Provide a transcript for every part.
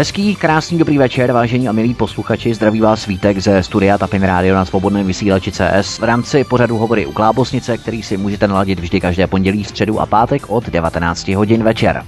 Hezký, krásný, dobrý večer, vážení a milí posluchači. Zdraví vás svítek ze studia Tapin Radio na svobodném vysílači CS v rámci pořadu Hovory u Klábosnice, který si můžete naladit vždy každé pondělí, středu a pátek od 19 hodin večer.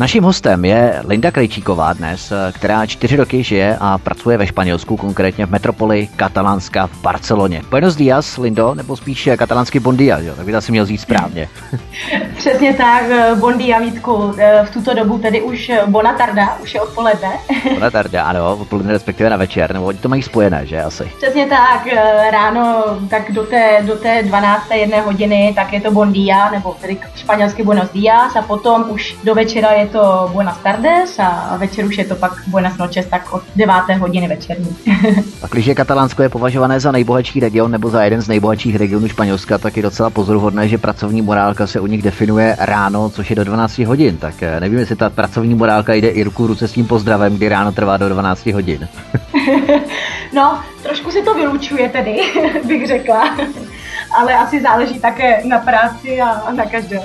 Naším hostem je Linda Krejčíková dnes, která čtyři roky žije a pracuje ve Španělsku, konkrétně v metropoli Katalánska v Barceloně. Buenos días, Lindo, nebo spíš katalánský bon dia, jo? tak by to asi měl říct správně. Přesně tak, bon dia Vítku, v tuto dobu tedy už bona tarda, už je odpoledne. bona tarda, ano, odpoledne respektive na večer, nebo oni to mají spojené, že asi? Přesně tak, ráno tak do té, do té 12. jedné hodiny, tak je to bon dia, nebo tedy španělsky buenos días a potom už do večera je to Buenas tardes a večer už je to pak Buenas noches, tak od 9. hodiny večerní. a když Katalánsko je považované za nejbohatší region nebo za jeden z nejbohatších regionů Španělska, tak je docela pozoruhodné, že pracovní morálka se u nich definuje ráno, což je do 12 hodin. Tak eh, nevím, jestli ta pracovní morálka jde i ruku ruce s tím pozdravem, kdy ráno trvá do 12 hodin. no, trošku si to vylučuje tedy, bych řekla. Ale asi záleží také na práci a na každém.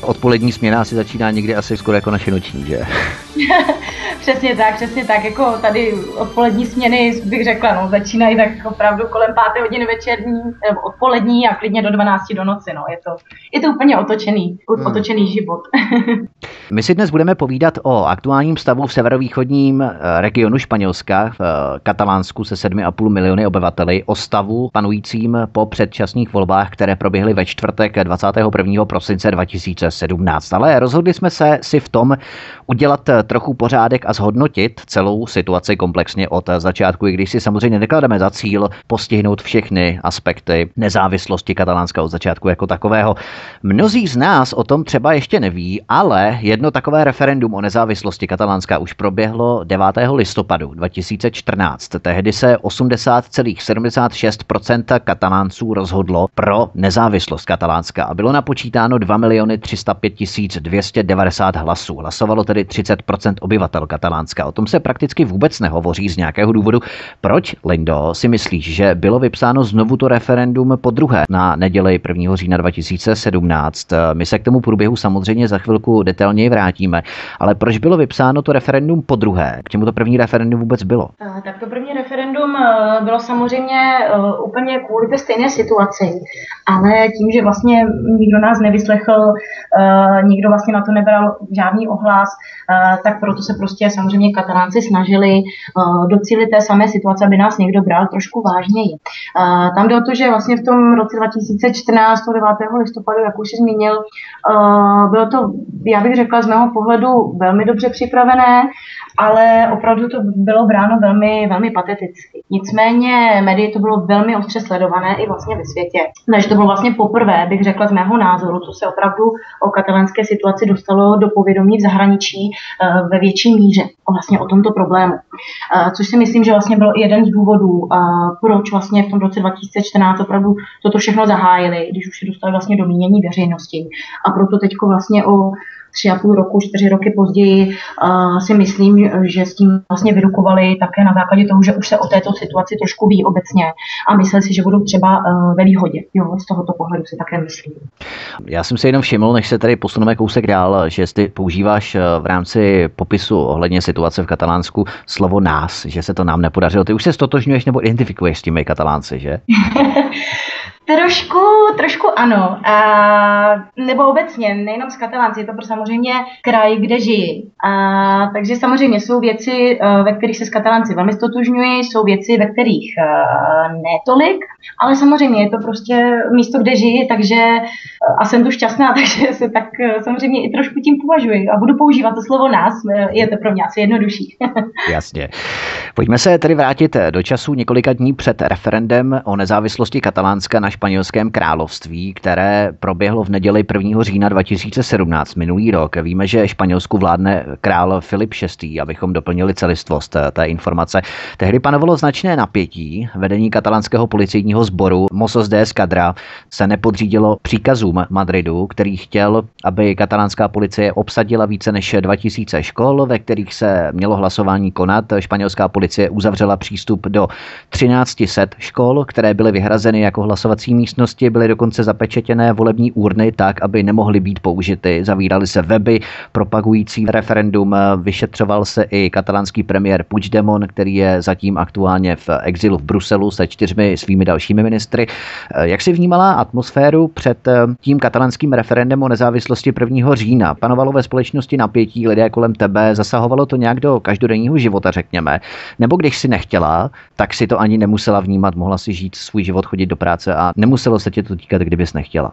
Odpolední směna asi začíná někdy asi skoro jako naše noční, že? přesně tak, přesně tak. Jako tady odpolední směny bych řekla, no, začínají tak opravdu kolem páté hodiny večerní, nebo odpolední a klidně do 12 do noci. No. Je, to, je to úplně otočený, hmm. otočený život. My si dnes budeme povídat o aktuálním stavu v severovýchodním eh, regionu Španělska, v eh, Katalánsku se 7,5 miliony obyvateli, o stavu panujícím po předčasných volbách, které proběhly ve čtvrtek 21. prosince 2017. Ale rozhodli jsme se si v tom udělat eh, trochu pořádek a zhodnotit celou situaci komplexně od začátku, i když si samozřejmě neklademe za cíl postihnout všechny aspekty nezávislosti katalánska od začátku jako takového. Mnozí z nás o tom třeba ještě neví, ale jedno takové referendum o nezávislosti katalánska už proběhlo 9. listopadu 2014. Tehdy se 80,76% katalánců rozhodlo pro nezávislost katalánska a bylo napočítáno 2 miliony 305 290 hlasů. Hlasovalo tedy 30% obyvatel Katalánska. O tom se prakticky vůbec nehovoří z nějakého důvodu. Proč, Lindo, si myslíš, že bylo vypsáno znovu to referendum po druhé na neděli 1. října 2017? My se k tomu průběhu samozřejmě za chvilku detailněji vrátíme, ale proč bylo vypsáno to referendum po druhé? K čemu to první referendum vůbec bylo? Tak to první referendum eh, bylo samozřejmě eh, úplně kvůli té stejné situaci, ale tím, že vlastně nikdo nás nevyslechl, eh, nikdo vlastně na to nebral žádný ohlas, tak proto se prostě samozřejmě katalánci snažili docílit té samé situace, aby nás někdo bral trošku vážněji. Tam jde o to, že vlastně v tom roce 2014, 9. listopadu, jak už jsi zmínil, bylo to, já bych řekla, z mého pohledu velmi dobře připravené, ale opravdu to bylo bráno velmi, velmi pateticky. Nicméně médii to bylo velmi ostře sledované i vlastně ve světě. Takže to bylo vlastně poprvé, bych řekla z mého názoru, co se opravdu o katalánské situaci dostalo do povědomí v zahraničí eh, ve větší míře o vlastně o tomto problému. Eh, což si myslím, že vlastně byl jeden z důvodů, eh, proč vlastně v tom roce 2014 opravdu toto všechno zahájili, když už se dostali vlastně do mínění veřejnosti. A proto teď vlastně o tři a půl roku, čtyři roky později si myslím, že s tím vlastně vyrukovali také na základě toho, že už se o této situaci trošku ví obecně a mysleli si, že budou třeba uh, ve výhodě. Jo, z tohoto pohledu si také myslím. Já jsem si jenom všiml, než se tady posuneme kousek dál, že ty používáš v rámci popisu ohledně situace v Katalánsku slovo nás, že se to nám nepodařilo. Ty už se stotožňuješ nebo identifikuješ s těmi Katalánci, že? Trošku, trošku ano. A, nebo obecně, nejenom z Katalánci, je to pro samozřejmě kraj, kde žijí. A, takže samozřejmě jsou věci, eh, ve kterých se s Katalánci velmi stotužňují, jsou věci, ve kterých uh, netolik, ale samozřejmě je to prostě místo, kde žijí, takže eh, a jsem tu šťastná, takže se tak samozřejmě i trošku tím považuji a budu používat to slovo nás, je to pro mě asi jednodušší. Jasně. Pojďme se tedy vrátit do času několika dní před referendem o nezávislosti Katalánska na španělském království, které proběhlo v neděli 1. října 2017, minulý rok. Víme, že Španělsku vládne král Filip VI, abychom doplnili celistvost té informace. Tehdy panovalo značné napětí. Vedení katalánského policejního sboru Mossos de Escadra se nepodřídilo příkazům Madridu, který chtěl, aby katalánská policie obsadila více než 2000 škol, ve kterých se mělo hlasování konat. Španělská policie uzavřela přístup do 1300 škol, které byly vyhrazeny jako hlasovací hlasovací místnosti byly dokonce zapečetěné volební urny tak, aby nemohly být použity. Zavíraly se weby propagující referendum. Vyšetřoval se i katalánský premiér Puigdemont, který je zatím aktuálně v exilu v Bruselu se čtyřmi svými dalšími ministry. Jak si vnímala atmosféru před tím katalánským referendem o nezávislosti 1. října? Panovalo ve společnosti napětí, lidé kolem tebe, zasahovalo to nějak do každodenního života, řekněme? Nebo když si nechtěla, tak si to ani nemusela vnímat, mohla si žít svůj život, chodit do práce a nemuselo se tě to týkat, kdybys nechtěla?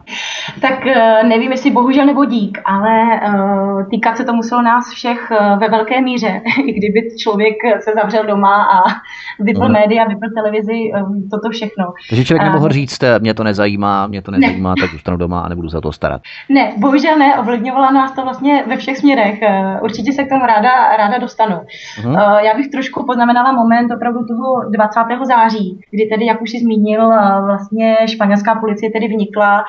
Tak eh, nevím, jestli bohužel nebo dík, ale uh, týkat se to muselo nás všech uh, ve velké míře, i kdyby člověk se zavřel doma a vypl uh-huh. média, vypl televizi, toto všechno. Takže člověk nemohl říct, mě to nezajímá, mě to nezajímá, ne. tak zůstanu doma a nebudu za to starat. Ne, bohužel ne, ovlivňovala nás to vlastně ve všech směrech. Určitě se k tomu ráda, ráda dostanu. Uh-huh. Já bych trošku poznamenala moment opravdu toho 20. září, kdy tedy, jak už si zmínil, vlastně španělská policie tedy vnikla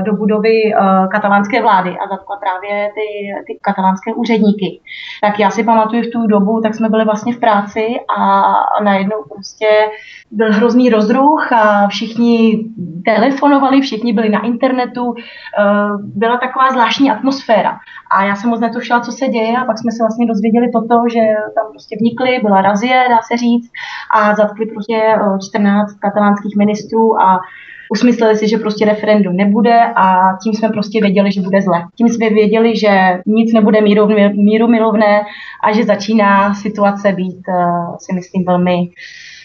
do budovy katalánské vlády a zatkla právě ty, ty katalánské úředníky. Tak já si pamatuju v tu dobu, tak jsme byli vlastně v práci a najednou prostě byl hrozný rozruch a všichni telefonovali, všichni byli na internetu, byla taková zvláštní atmosféra. A já jsem moc netušila, co se děje a pak jsme se vlastně dozvěděli toto, že tam prostě vnikli, byla razie, dá se říct, a zatkli prostě 14 katalánských ministrů a usmysleli si, že prostě referendum nebude a tím jsme prostě věděli, že bude zle. Tím jsme věděli, že nic nebude míru, míru milovné a že začíná situace být, uh, si myslím, velmi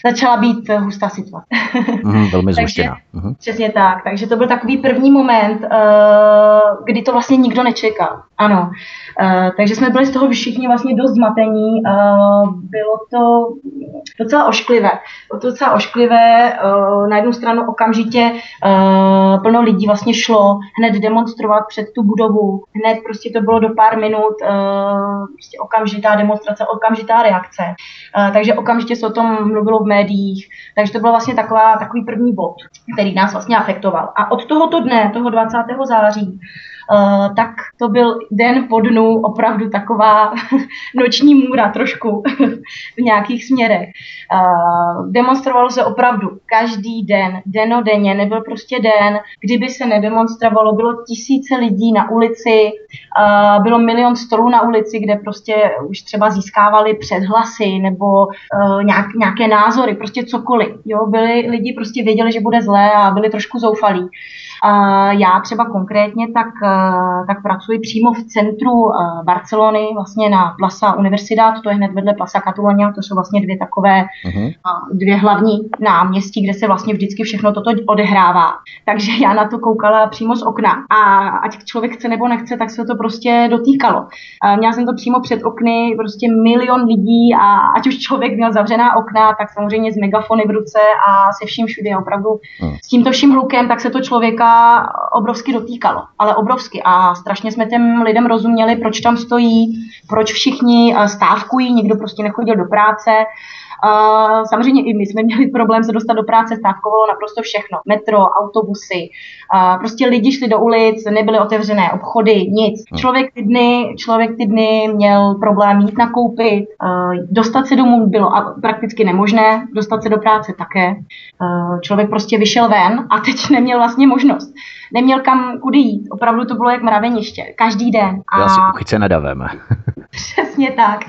začala být hustá situace. Mm, velmi zhuštěná. Mm. Přesně tak. Takže to byl takový první moment, uh, kdy to vlastně nikdo nečekal. Ano. Uh, takže jsme byli z toho všichni vlastně dost zmatení. Uh, bylo to docela ošklivé. Bylo to docela ošklivé. Uh, na jednu stranu okamžitě plno lidí vlastně šlo hned demonstrovat před tu budovu. Hned prostě to bylo do pár minut prostě okamžitá demonstrace, okamžitá reakce. Takže okamžitě se o tom mluvilo v médiích. Takže to byl vlastně taková, takový první bod, který nás vlastně afektoval. A od tohoto dne, toho 20. září, tak to byl den po dnu opravdu taková noční můra trošku v nějakých směrech. Uh, demonstrovalo se opravdu každý den, denodenně, nebyl prostě den, kdyby se nedemonstrovalo, bylo tisíce lidí na ulici, uh, bylo milion stolů na ulici, kde prostě už třeba získávali předhlasy nebo nějak, nějaké názory, prostě cokoliv. Jo? Byli lidi prostě věděli, že bude zlé a byli trošku zoufalí. Já třeba konkrétně tak, eh, tak pracuji přímo v centru eh, Barcelony, vlastně na Plaza Universidad, to je hned vedle Plaza Catalunya, to jsou vlastně dvě takové, uh-huh. dvě hlavní náměstí, kde se vlastně vždycky všechno toto odehrává. Takže já na to koukala přímo z okna a ať člověk chce nebo nechce, tak se to prostě dotýkalo. Měla jsem to přímo před okny, prostě milion lidí a ať už člověk měl zavřená okna, tak samozřejmě s megafony v ruce a se vším všude, opravdu uh-huh. s tímto vším hlukem, tak se to člověka obrovsky dotýkalo, ale obrovsky. A strašně jsme těm lidem rozuměli, proč tam stojí, proč všichni eh, stávkují, nikdo prostě nechodil do práce. Uh, samozřejmě i my jsme měli problém se dostat do práce, stávkovalo naprosto všechno. Metro, autobusy, uh, prostě lidi šli do ulic, nebyly otevřené obchody, nic. Hmm. Člověk ty dny, člověk ty dny měl problém jít nakoupit, uh, dostat se domů bylo prakticky nemožné, dostat se do práce také. Uh, člověk prostě vyšel ven a teď neměl vlastně možnost neměl kam kudy jít. Opravdu to bylo jak mraveniště. Každý den. A... Já si uchyce nedaveme. Přesně tak.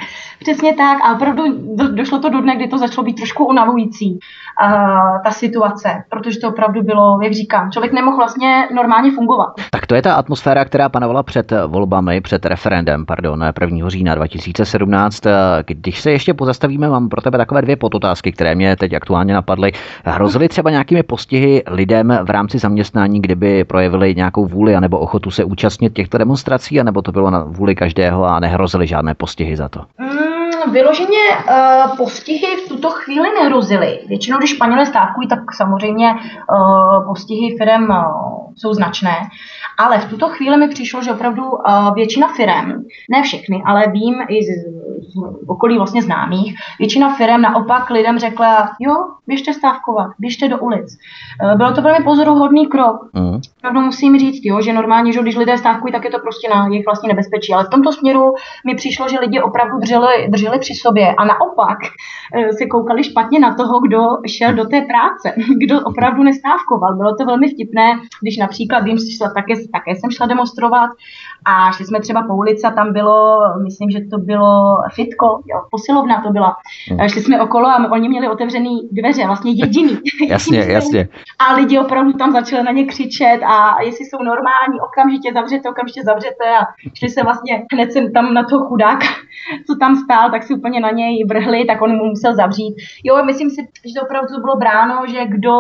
Přesně tak. A opravdu do, došlo to do dne, kdy to začalo být trošku unavující, uh, ta situace, protože to opravdu bylo, jak říkám, člověk nemohl vlastně normálně fungovat. Tak to je ta atmosféra, která panovala před volbami, před referendem, pardon, 1. října 2017. Když se ještě pozastavíme, mám pro tebe takové dvě podotázky, které mě teď aktuálně napadly. Hrozily třeba nějakými postihy lidem v rámci zaměstnání, kdyby projevili nějakou vůli anebo ochotu se účastnit těchto demonstrací, anebo to bylo na vůli každého a nehrozily žádné postihy za to? Mm, vyloženě uh, postihy v tuto chvíli nehrozily. Většinou, když Španělé stávkují, tak samozřejmě uh, postihy firm uh, jsou značné. Ale v tuto chvíli mi přišlo, že opravdu většina firm, ne všechny, ale vím i z, z okolí vlastně známých, většina firm naopak lidem řekla, jo, běžte stávkovat, běžte do ulic. E, bylo to velmi pozoruhodný krok. Mm. Pravdu musím říct, jo, že normálně, že když lidé stávkují, tak je to prostě na jejich vlastní nebezpečí. Ale v tomto směru mi přišlo, že lidi opravdu drželi, drželi při sobě a naopak e, si koukali špatně na toho, kdo šel do té práce, kdo opravdu nestávkoval. Bylo to velmi vtipné, když například vím, že také, také jsem šla demonstrovat a šli jsme třeba po ulici a tam bylo, myslím, že to bylo fitko, jo, posilovna to byla. Hmm. Šli jsme okolo a oni měli otevřený dveře, vlastně jediný. jasně, jasně. A lidi opravdu tam začali na ně křičet a jestli jsou normální, okamžitě zavřete, okamžitě zavřete a šli se vlastně hned jsem tam na toho chudáka, co tam stál, tak si úplně na něj vrhli, tak on mu musel zavřít. Jo, myslím si, že to opravdu bylo bráno, že kdo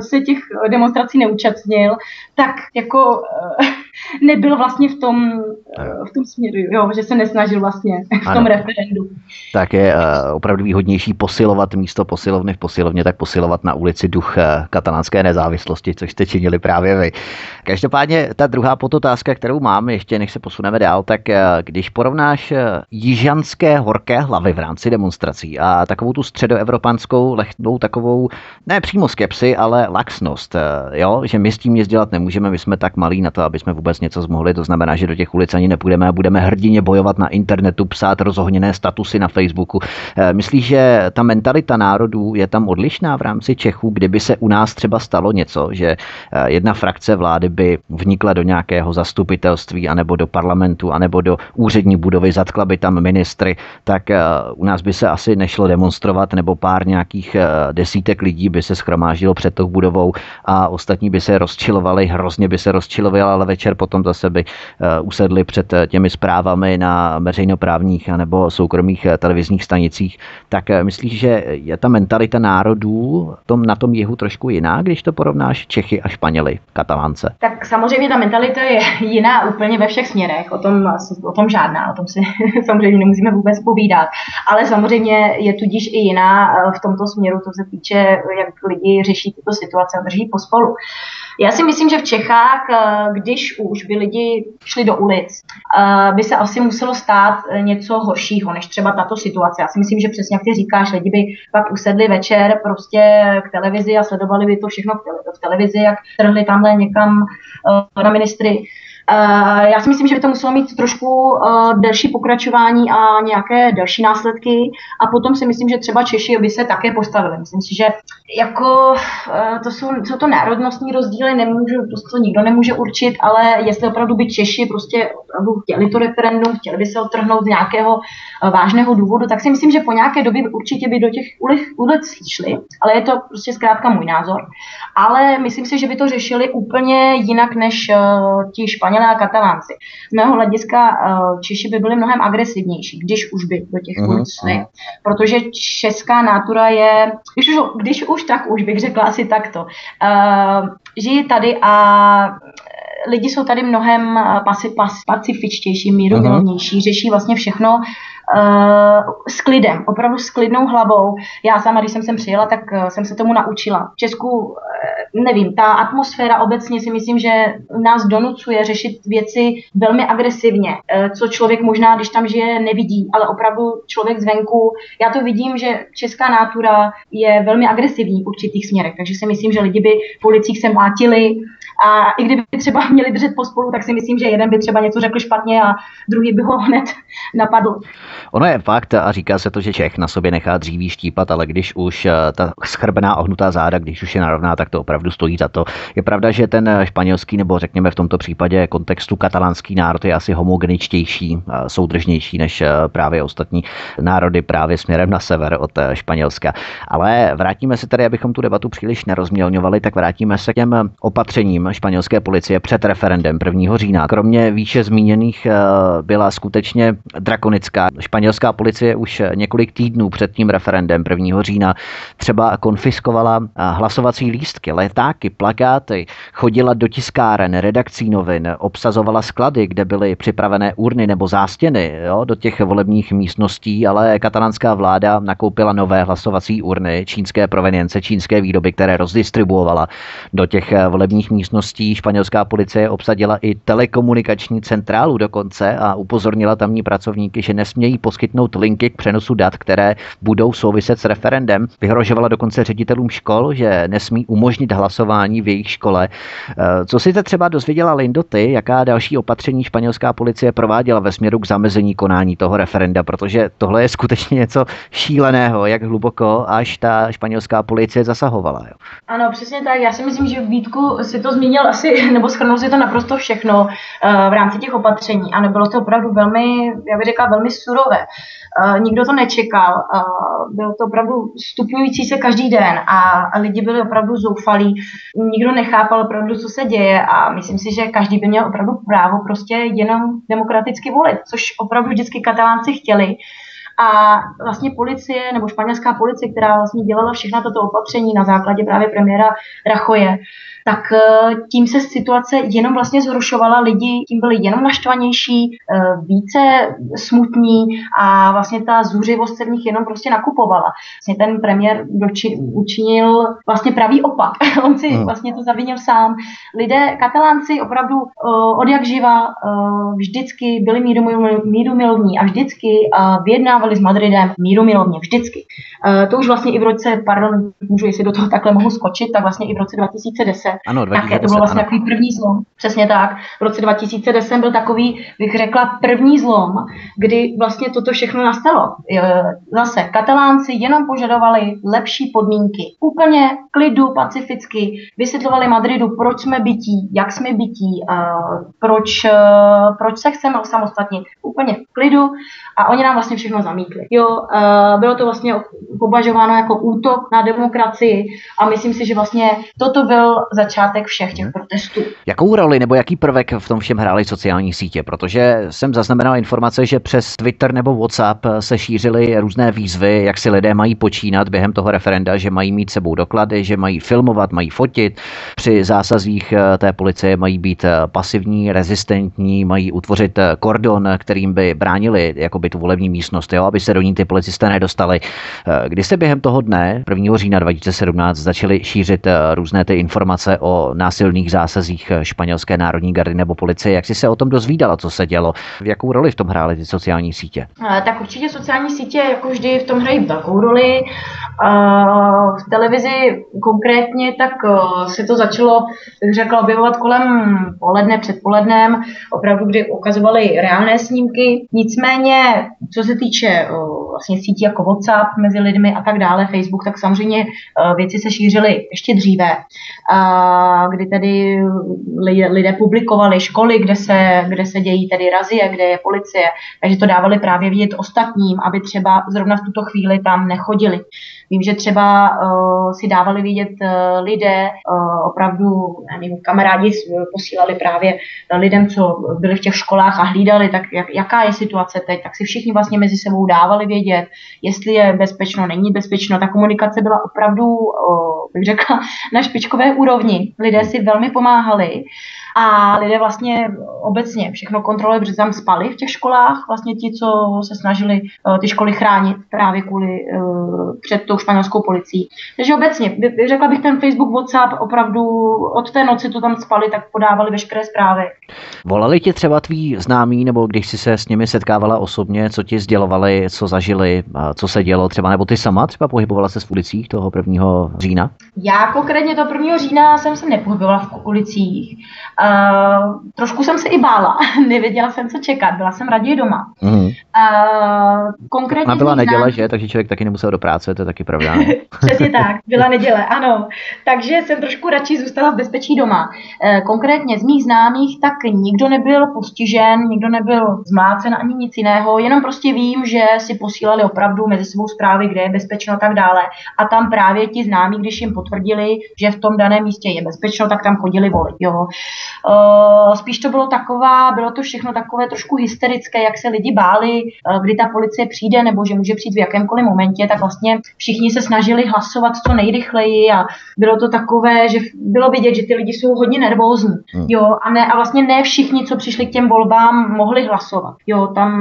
se těch demonstrací neúčastnil, tak jako eh, nebyl vlastně v tom, eh, v tom směru, jo, že se nesnažil vlastně v tom ano. referendu. Tak je uh, opravdu výhodnější posilovat místo posilovny v posilovně, tak posilovat na ulici duch uh, katalánské nezávislosti, což jste činili právě vy. Každopádně ta druhá podotázka, kterou mám, ještě než se posuneme dál, tak uh, když porovnáš uh, jižanské horké hlavy v rámci demonstrací a takovou tu středoevropanskou lehnou takovou, ne přímo skepsi, ale laxnost, uh, jo, že my s tím nic dělat nemůžeme, my jsme tak malí na to, aby jsme vůbec něco zmohli, to znamená, že do těch ulic ani nepůjdeme a budeme hrdině bojovat na internetu, psát rozohněné statusy na Facebooku. Eh, myslíš, že ta mentalita národů je tam odlišná v rámci Čechů, kdyby se u nás třeba stalo něco, že eh, jedna frakce vlády by vnikla do nějakého zastupitelství, anebo do parlamentu, anebo do úřední budovy, zatkla by tam ministry, tak eh, u nás by se asi nešlo demonstrovat, nebo pár nějakých desítek lidí by se schromáždilo před tou budovou a ostatní by se rozčilovali, hrozně by se rozčilovali, ale večer potom zase by usedli před těmi zprávami na veřejnoprávních nebo soukromých eh, televizních stanicích, tak eh, myslíš, že je ta mentalita národů tom, na tom jihu trošku jiná, když to porovnáš Čechy a Španěly, Katalánce? Tak samozřejmě ta mentalita je jiná úplně ve všech směrech, o tom, o tom žádná, o tom si samozřejmě nemusíme vůbec povídat, ale samozřejmě je tudíž i jiná eh, v tomto směru, co se týče, jak lidi řeší tyto situace a drží pospolu. Já si myslím, že v Čechách, eh, když už by lidi šli do ulic, eh, by se asi muselo stát eh, něco horšího, než třeba tato situace. Já si myslím, že přesně jak ty říkáš, lidi by pak usedli večer prostě k televizi a sledovali by to všechno v televizi, jak trhli tamhle někam na ministry já si myslím, že by to muselo mít trošku uh, delší pokračování a nějaké další následky a potom si myslím, že třeba Češi by se také postavili. Myslím si, že jako uh, to jsou, jsou to národnostní rozdíly, nemůžu, prostě nikdo nemůže určit, ale jestli opravdu by Češi prostě chtěli to referendum, chtěli by se otrhnout z nějakého vážného důvodu, tak si myslím, že po nějaké době určitě by do těch ulic, šli, ale je to prostě zkrátka můj názor. Ale myslím si, že by to řešili úplně jinak než ti Španělé Španělé a Katalánci. Z mého hlediska eh, Češi by byli mnohem agresivnější, když už by do těch uh-huh. ulic šli. Protože česká natura je, když už, když už tak už bych řekla asi takto, uh, žijí tady a lidi jsou tady mnohem pasi, pas, pacifičtější, mírumilovnější, uh-huh. řeší vlastně všechno s klidem, opravdu s klidnou hlavou. Já sama, když jsem sem přijela, tak uh, jsem se tomu naučila. V Česku, uh, nevím, ta atmosféra obecně si myslím, že nás donucuje řešit věci velmi agresivně, uh, co člověk možná, když tam žije, nevidí, ale opravdu člověk zvenku, já to vidím, že česká nátura je velmi agresivní v určitých směrech, takže si myslím, že lidi by v ulicích se mátili, a i kdyby třeba měli držet pospolu, tak si myslím, že jeden by třeba něco řekl špatně a druhý by ho hned napadl. Ono je fakt a říká se to, že Čech na sobě nechá dříví štípat, ale když už eh, ta schrbená ohnutá záda, když už je narovná, tak to opravdu stojí za to. Je pravda, že ten španělský nebo řekněme v tomto případě kontextu katalánský národ je asi homogeničtější, soudržnější než eh, právě ostatní národy právě směrem na sever od eh, Španělska. Ale vrátíme se tady, abychom tu debatu příliš nerozmělňovali, tak vrátíme se k těm opatřením španělské policie před referendem 1. října. Kromě výše zmíněných byla skutečně drakonická španělská policie už několik týdnů před tím referendem 1. října třeba konfiskovala hlasovací lístky, letáky, plakáty, chodila do tiskáren, redakcí novin, obsazovala sklady, kde byly připravené urny nebo zástěny jo, do těch volebních místností, ale katalánská vláda nakoupila nové hlasovací urny čínské provenience, čínské výroby, které rozdistribuovala do těch volebních místností. Španělská policie obsadila i telekomunikační centrálu dokonce a upozornila tamní pracovníky, že nesmějí poskytnout linky k přenosu dat, které budou souviset s referendem. Vyhrožovala dokonce ředitelům škol, že nesmí umožnit hlasování v jejich škole. Eh, co si te třeba dozvěděla Lindo ty, jaká další opatření španělská policie prováděla ve směru k zamezení konání toho referenda, protože tohle je skutečně něco šíleného, jak hluboko až ta španělská policie zasahovala. Jo. Ano, přesně tak. Já si myslím, že Vítku si to zmínil asi, nebo schrnul si to naprosto všechno uh, v rámci těch opatření. A nebylo to opravdu velmi, já bych řekla, velmi surové. Uh, nikdo to nečekal. Uh, bylo to opravdu stupňující se každý den a, a lidi byli opravdu zoufalí. Nikdo nechápal opravdu, co se děje a myslím si, že každý by měl opravdu právo prostě jenom demokraticky volit, což opravdu vždycky katalánci chtěli. A vlastně policie, nebo španělská policie, která vlastně dělala všechna toto opatření na základě právě premiéra Rachoje, tak eh, tím se situace jenom vlastně zhoršovala, lidi tím byli jenom naštvanější, eh, více smutní a vlastně ta zuřivost se v nich jenom prostě nakupovala. Vlastně ten premiér doči, učinil vlastně pravý opak. On si hmm. vlastně to zavinil sám. Lidé, katalánci opravdu eh, od jak živa vždycky byli mírumilovní a vždycky vyjednávali s Madridem mírumilovně, vždycky. To už vlastně i v roce, pardon, můžu, jestli do toho takhle mohu skočit, tak vlastně i v roce 2010 ano, 2010, to bylo vlastně ano. takový první zlom. Přesně tak. V roce 2010 byl takový, bych řekla, první zlom, kdy vlastně toto všechno nastalo. Zase katalánci jenom požadovali lepší podmínky. Úplně klidu, pacificky. Vysvětlovali Madridu, proč jsme bytí, jak jsme bytí, proč, e, proč se chceme osamostatnit. Úplně v klidu a oni nám vlastně všechno zamítli. Jo, e, bylo to vlastně považováno jako útok na demokracii a myslím si, že vlastně toto byl začátek všech těch mhm. protestů. Jakou roli nebo jaký prvek v tom všem hrály sociální sítě? Protože jsem zaznamenal informace, že přes Twitter nebo WhatsApp se šířily různé výzvy, jak si lidé mají počínat během toho referenda, že mají mít sebou doklady, že mají filmovat, mají fotit. Při zásazích eh, té policie mají být eh, pasivní, rezistentní, mají utvořit eh, kordon, kterým by bránili jakoby tu volební místnost, jo, aby se do ní ty policisté nedostali. Kdy se během toho dne, 1. října 2017, začaly šířit různé ty informace informace o násilných zásazích španělské národní gardy nebo policie. Jak jsi se o tom dozvídala, co se dělo? V jakou roli v tom hrály ty sociální sítě? Tak určitě sociální sítě jako vždy v tom hrají velkou roli. V televizi konkrétně tak se to začalo, bych řekla, objevovat kolem poledne, předpolednem, opravdu, kdy ukazovali reálné snímky. Nicméně, co se týče vlastně sítí jako WhatsApp mezi lidmi a tak dále, Facebook, tak samozřejmě věci se šířily ještě dříve kdy tedy lidé publikovali školy, kde se, kde se dějí tedy razie, kde je policie, takže to dávali právě vidět ostatním, aby třeba zrovna v tuto chvíli tam nechodili. Vím, že třeba uh, si dávali vidět uh, lidé, uh, opravdu, nevím, kamarádi posílali právě lidem, co byli v těch školách a hlídali, tak jak, jaká je situace teď, tak si všichni vlastně mezi sebou dávali vědět, jestli je bezpečno, není bezpečno. Ta komunikace byla opravdu, uh, bych řekla, na špičkové úrovni. Lidé si velmi pomáhali a lidé vlastně obecně všechno kontrolovali, protože tam spali v těch školách, vlastně ti, co se snažili uh, ty školy chránit právě kvůli uh, před tou španělskou policií. Takže obecně, by, řekla bych ten Facebook, WhatsApp, opravdu od té noci to tam spali, tak podávali veškeré zprávy. Volali ti třeba tví známí, nebo když jsi se s nimi setkávala osobně, co ti sdělovali, co zažili, co se dělo třeba, nebo ty sama třeba pohybovala se v ulicích toho 1. října? Já konkrétně to 1. října jsem se nepohybovala v ulicích. Uh, trošku jsem se i bála, nevěděla jsem, co čekat, byla jsem raději doma. Mm. Uh, konkrétně byla neděle, že? Takže člověk taky nemusel do práce, to je taky pravda. Přesně tak, byla neděle, ano. Takže jsem trošku radši zůstala v bezpečí doma. Uh, konkrétně z mých známých, tak nikdo nebyl postižen, nikdo nebyl zmácen ani nic jiného, jenom prostě vím, že si posílali opravdu mezi sebou zprávy, kde je bezpečno a tak dále. A tam právě ti známí, když jim potvrdili, že v tom daném místě je bezpečno, tak tam chodili volit. Jo. Spíš to bylo taková, bylo to všechno takové trošku hysterické, jak se lidi báli, kdy ta policie přijde nebo že může přijít v jakémkoliv momentě, tak vlastně všichni se snažili hlasovat co nejrychleji a bylo to takové, že bylo vidět, že ty lidi jsou hodně nervózní. Hmm. Jo, a, ne, a vlastně ne všichni, co přišli k těm volbám, mohli hlasovat. Jo, tam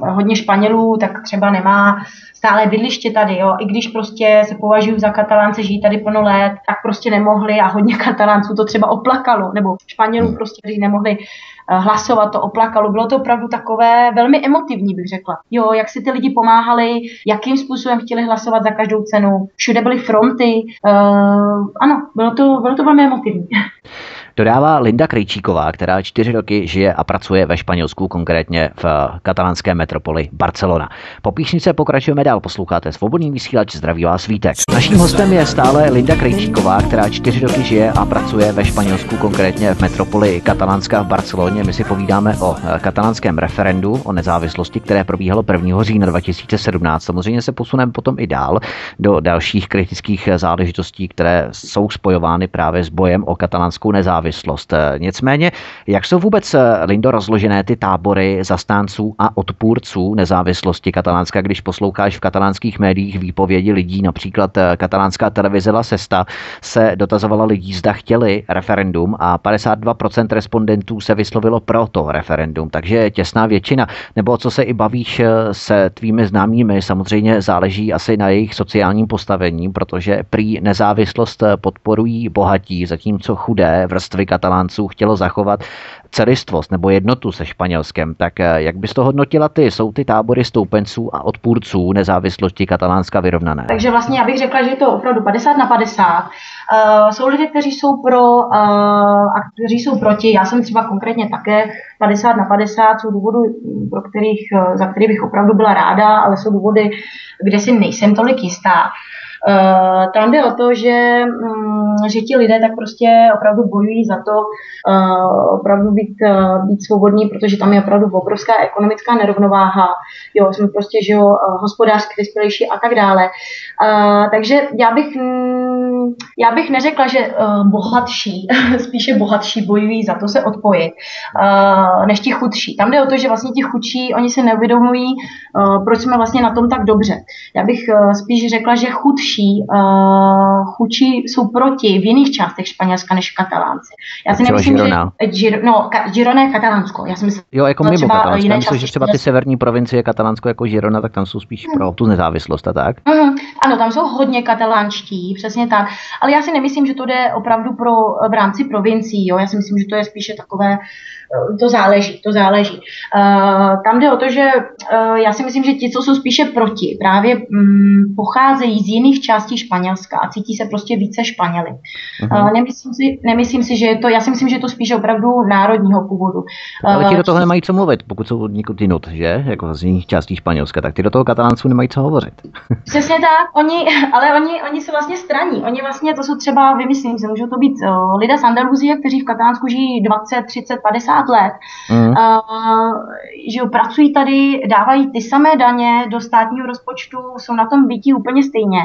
hodně Španělů tak třeba nemá stále bydliště tady, jo. I když prostě se považují za katalánce, žijí tady plno let, tak prostě nemohli a hodně katalánců to třeba oplakalo, nebo Španělů hmm. prostě, kteří nemohli eh, hlasovat, to oplakalo. Bylo to opravdu takové velmi emotivní, bych řekla. Jo, jak si ty lidi pomáhali, jakým způsobem chtěli hlasovat za každou cenu. Všude byly fronty. Uh, ano, bylo to, bylo to velmi emotivní. Dodává Linda Krejčíková, která čtyři roky žije a pracuje ve Španělsku, konkrétně v katalánské metropoli Barcelona. Po píšnice pokračujeme dál, posloucháte Svobodný vysílač, zdraví vás svítek. Naším hostem je stále Linda Krejčíková, která čtyři roky žije a pracuje ve Španělsku, konkrétně v metropoli katalánská v Barceloně. My si povídáme o katalánském referendu o nezávislosti, které probíhalo 1. října 2017. Samozřejmě se posuneme potom i dál do dalších kritických záležitostí, které jsou spojovány právě s bojem o katalánskou nezávislost nezávislost. Nicméně, jak jsou vůbec, eh, Lindo, rozložené ty tábory zastánců a odpůrců nezávislosti Katalánska, když posloucháš v katalánských médiích výpovědi lidí, například eh, katalánská televize La Sesta se dotazovala lidí, zda chtěli referendum a 52% respondentů se vyslovilo pro to referendum, takže těsná většina. Nebo co se i bavíš eh, se tvými známými, samozřejmě záleží asi na jejich sociálním postavení, protože prý nezávislost podporují bohatí, zatímco chudé vrstvy vrstvy katalánců chtělo zachovat celistvost nebo jednotu se Španělskem, tak eh, jak bys to hodnotila ty? Jsou ty tábory stoupenců a odpůrců nezávislosti katalánska vyrovnané? Takže vlastně já bych řekla, že je to opravdu 50 na 50. Uh, jsou lidé, kteří jsou pro uh, a kteří jsou proti. Já jsem třeba konkrétně také 50 na 50. Jsou důvody, pro kterých, za které bych opravdu byla ráda, ale jsou důvody, kde si nejsem tolik jistá. Uh, tam jde o to, že, um, že ti lidé tak prostě opravdu bojují za to uh, opravdu být, uh, být svobodní, protože tam je opravdu obrovská ekonomická nerovnováha. Jo, jsme prostě, že jo, hospodářsky vyspělejší a tak dále. Takže já bych, mm, já bych neřekla, že bohatší, spíše bohatší bojují za to se odpojit, než ti chudší. Tam jde o to, že vlastně ti chudší, oni se neuvědomují, proč jsme vlastně na tom tak dobře. Já bych spíš řekla, že chudší, uh, chudší jsou proti v jiných částech Španělska než Katalánci. Já si nemyslím, Girona. že Gir, no, ka, Girona je Katalánsko. Já si myslím, jo, jako mimo Katalánsko. Já myslím, že třeba ty severní provincie Katalánsko jako Girona, tak tam jsou spíš hmm. pro tu nezávislost a tak. Hmm. Ano, tam jsou hodně katalánští, přesně tak. Ale já si nemyslím, že to jde opravdu pro, v rámci provincií. Jo? Já si myslím, že to je spíše takové to záleží, to záleží. Uh, tam jde o to, že uh, já si myslím, že ti, co jsou spíše proti, právě um, pocházejí z jiných částí Španělska a cítí se prostě více Španěli. Uh-huh. Uh, nemyslím, si, nemyslím si, že je to, já si myslím, že je to spíše opravdu národního původu. Ale ti do toho nemají co mluvit, pokud jsou někud jinut, že? Jako z jiných částí Španělska, tak ty do toho katalánců nemají co hovořit. Přesně tak, oni, ale oni, oni jsou vlastně straní. Oni vlastně, to jsou třeba, vymyslím se, můžou to být lidé z Andaluzie, kteří v Katánsku žijí 20, 30, 50 50 let, mm. uh, že pracují tady, dávají ty samé daně do státního rozpočtu, jsou na tom bytí úplně stejně,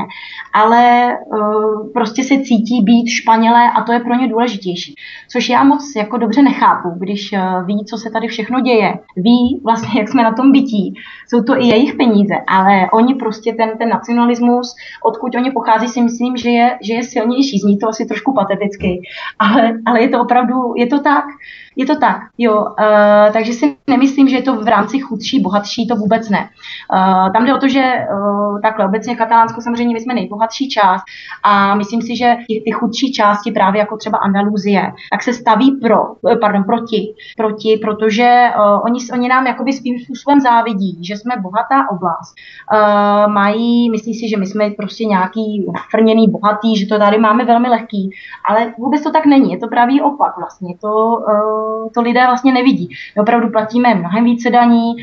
ale uh, prostě se cítí být Španělé a to je pro ně důležitější. Což já moc jako dobře nechápu, když uh, ví, co se tady všechno děje, ví vlastně, jak jsme na tom bytí, jsou to i jejich peníze, ale oni prostě ten, ten nacionalismus, odkud oni pochází, si myslím, že je, že je silnější. Zní to asi trošku pateticky, ale, ale je to opravdu, je to tak. Je to tak, jo. Uh, takže si nemyslím, že je to v rámci chudší, bohatší, to vůbec ne. Uh, tam jde o to, že uh, takhle obecně Katalánsko samozřejmě my jsme nejbohatší část a myslím si, že ty, ty chudší části, právě jako třeba Andaluzie, tak se staví pro, pardon, proti, proti, protože uh, oni, oni nám jakoby svým způsobem závidí, že jsme bohatá oblast. Uh, mají, myslí si, že my jsme prostě nějaký nafrněný, bohatý, že to tady máme velmi lehký, ale vůbec to tak není. Je to pravý opak vlastně. To uh, to lidé vlastně nevidí. My opravdu platíme mnohem více daní,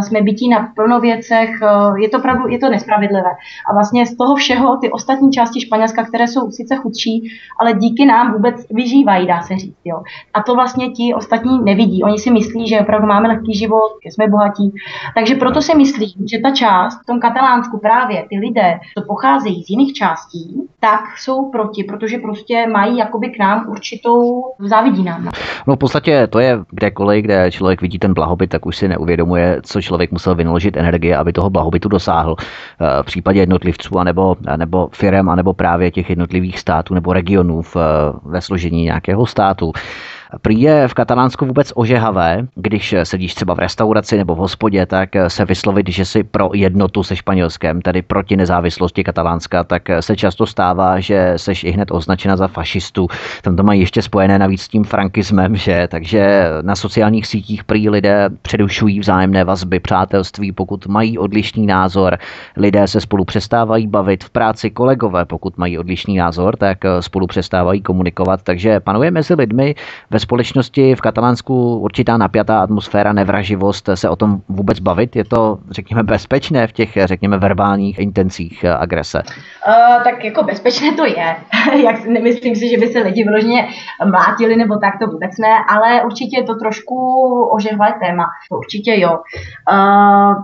jsme bytí na plno věcech, je to opravdu je to nespravedlivé. A vlastně z toho všeho ty ostatní části Španělska, které jsou sice chudší, ale díky nám vůbec vyžívají, dá se říct. Jo. A to vlastně ti ostatní nevidí. Oni si myslí, že opravdu máme lehký život, že jsme bohatí. Takže proto si myslím, že ta část v tom Katalánsku právě ty lidé, co pocházejí z jiných částí, tak jsou proti, protože prostě mají jakoby k nám určitou závidí nám. No v podstatě to je kdekoliv, kde člověk vidí ten blahobyt, tak už si neuvědomuje, co člověk musel vynaložit energie, aby toho blahobytu dosáhl. Eh, v případě jednotlivců, anebo, nebo firem, anebo právě těch jednotlivých států nebo regionů v, ve složení nějakého státu. Prý je v Katalánsku vůbec ožehavé, když sedíš třeba v restauraci nebo v hospodě, tak se vyslovit, že si pro jednotu se Španělskem, tedy proti nezávislosti Katalánska, tak se často stává, že seš i hned označena za fašistu. Tam to mají ještě spojené navíc s tím frankismem, že takže na sociálních sítích prý lidé předušují vzájemné vazby, přátelství, pokud mají odlišný názor. Lidé se spolu přestávají bavit v práci kolegové, pokud mají odlišný názor, tak spolu přestávají komunikovat. Takže panuje mezi lidmi ve společnosti v Katalánsku určitá napjatá atmosféra, nevraživost se o tom vůbec bavit? Je to, řekněme, bezpečné v těch, řekněme, verbálních intencích agrese? Uh, tak jako bezpečné to je. Jak, nemyslím si, že by se lidi vyloženě mlátili nebo tak, to vůbec ne, ale určitě je to trošku ožehvé téma. To určitě jo. Uh,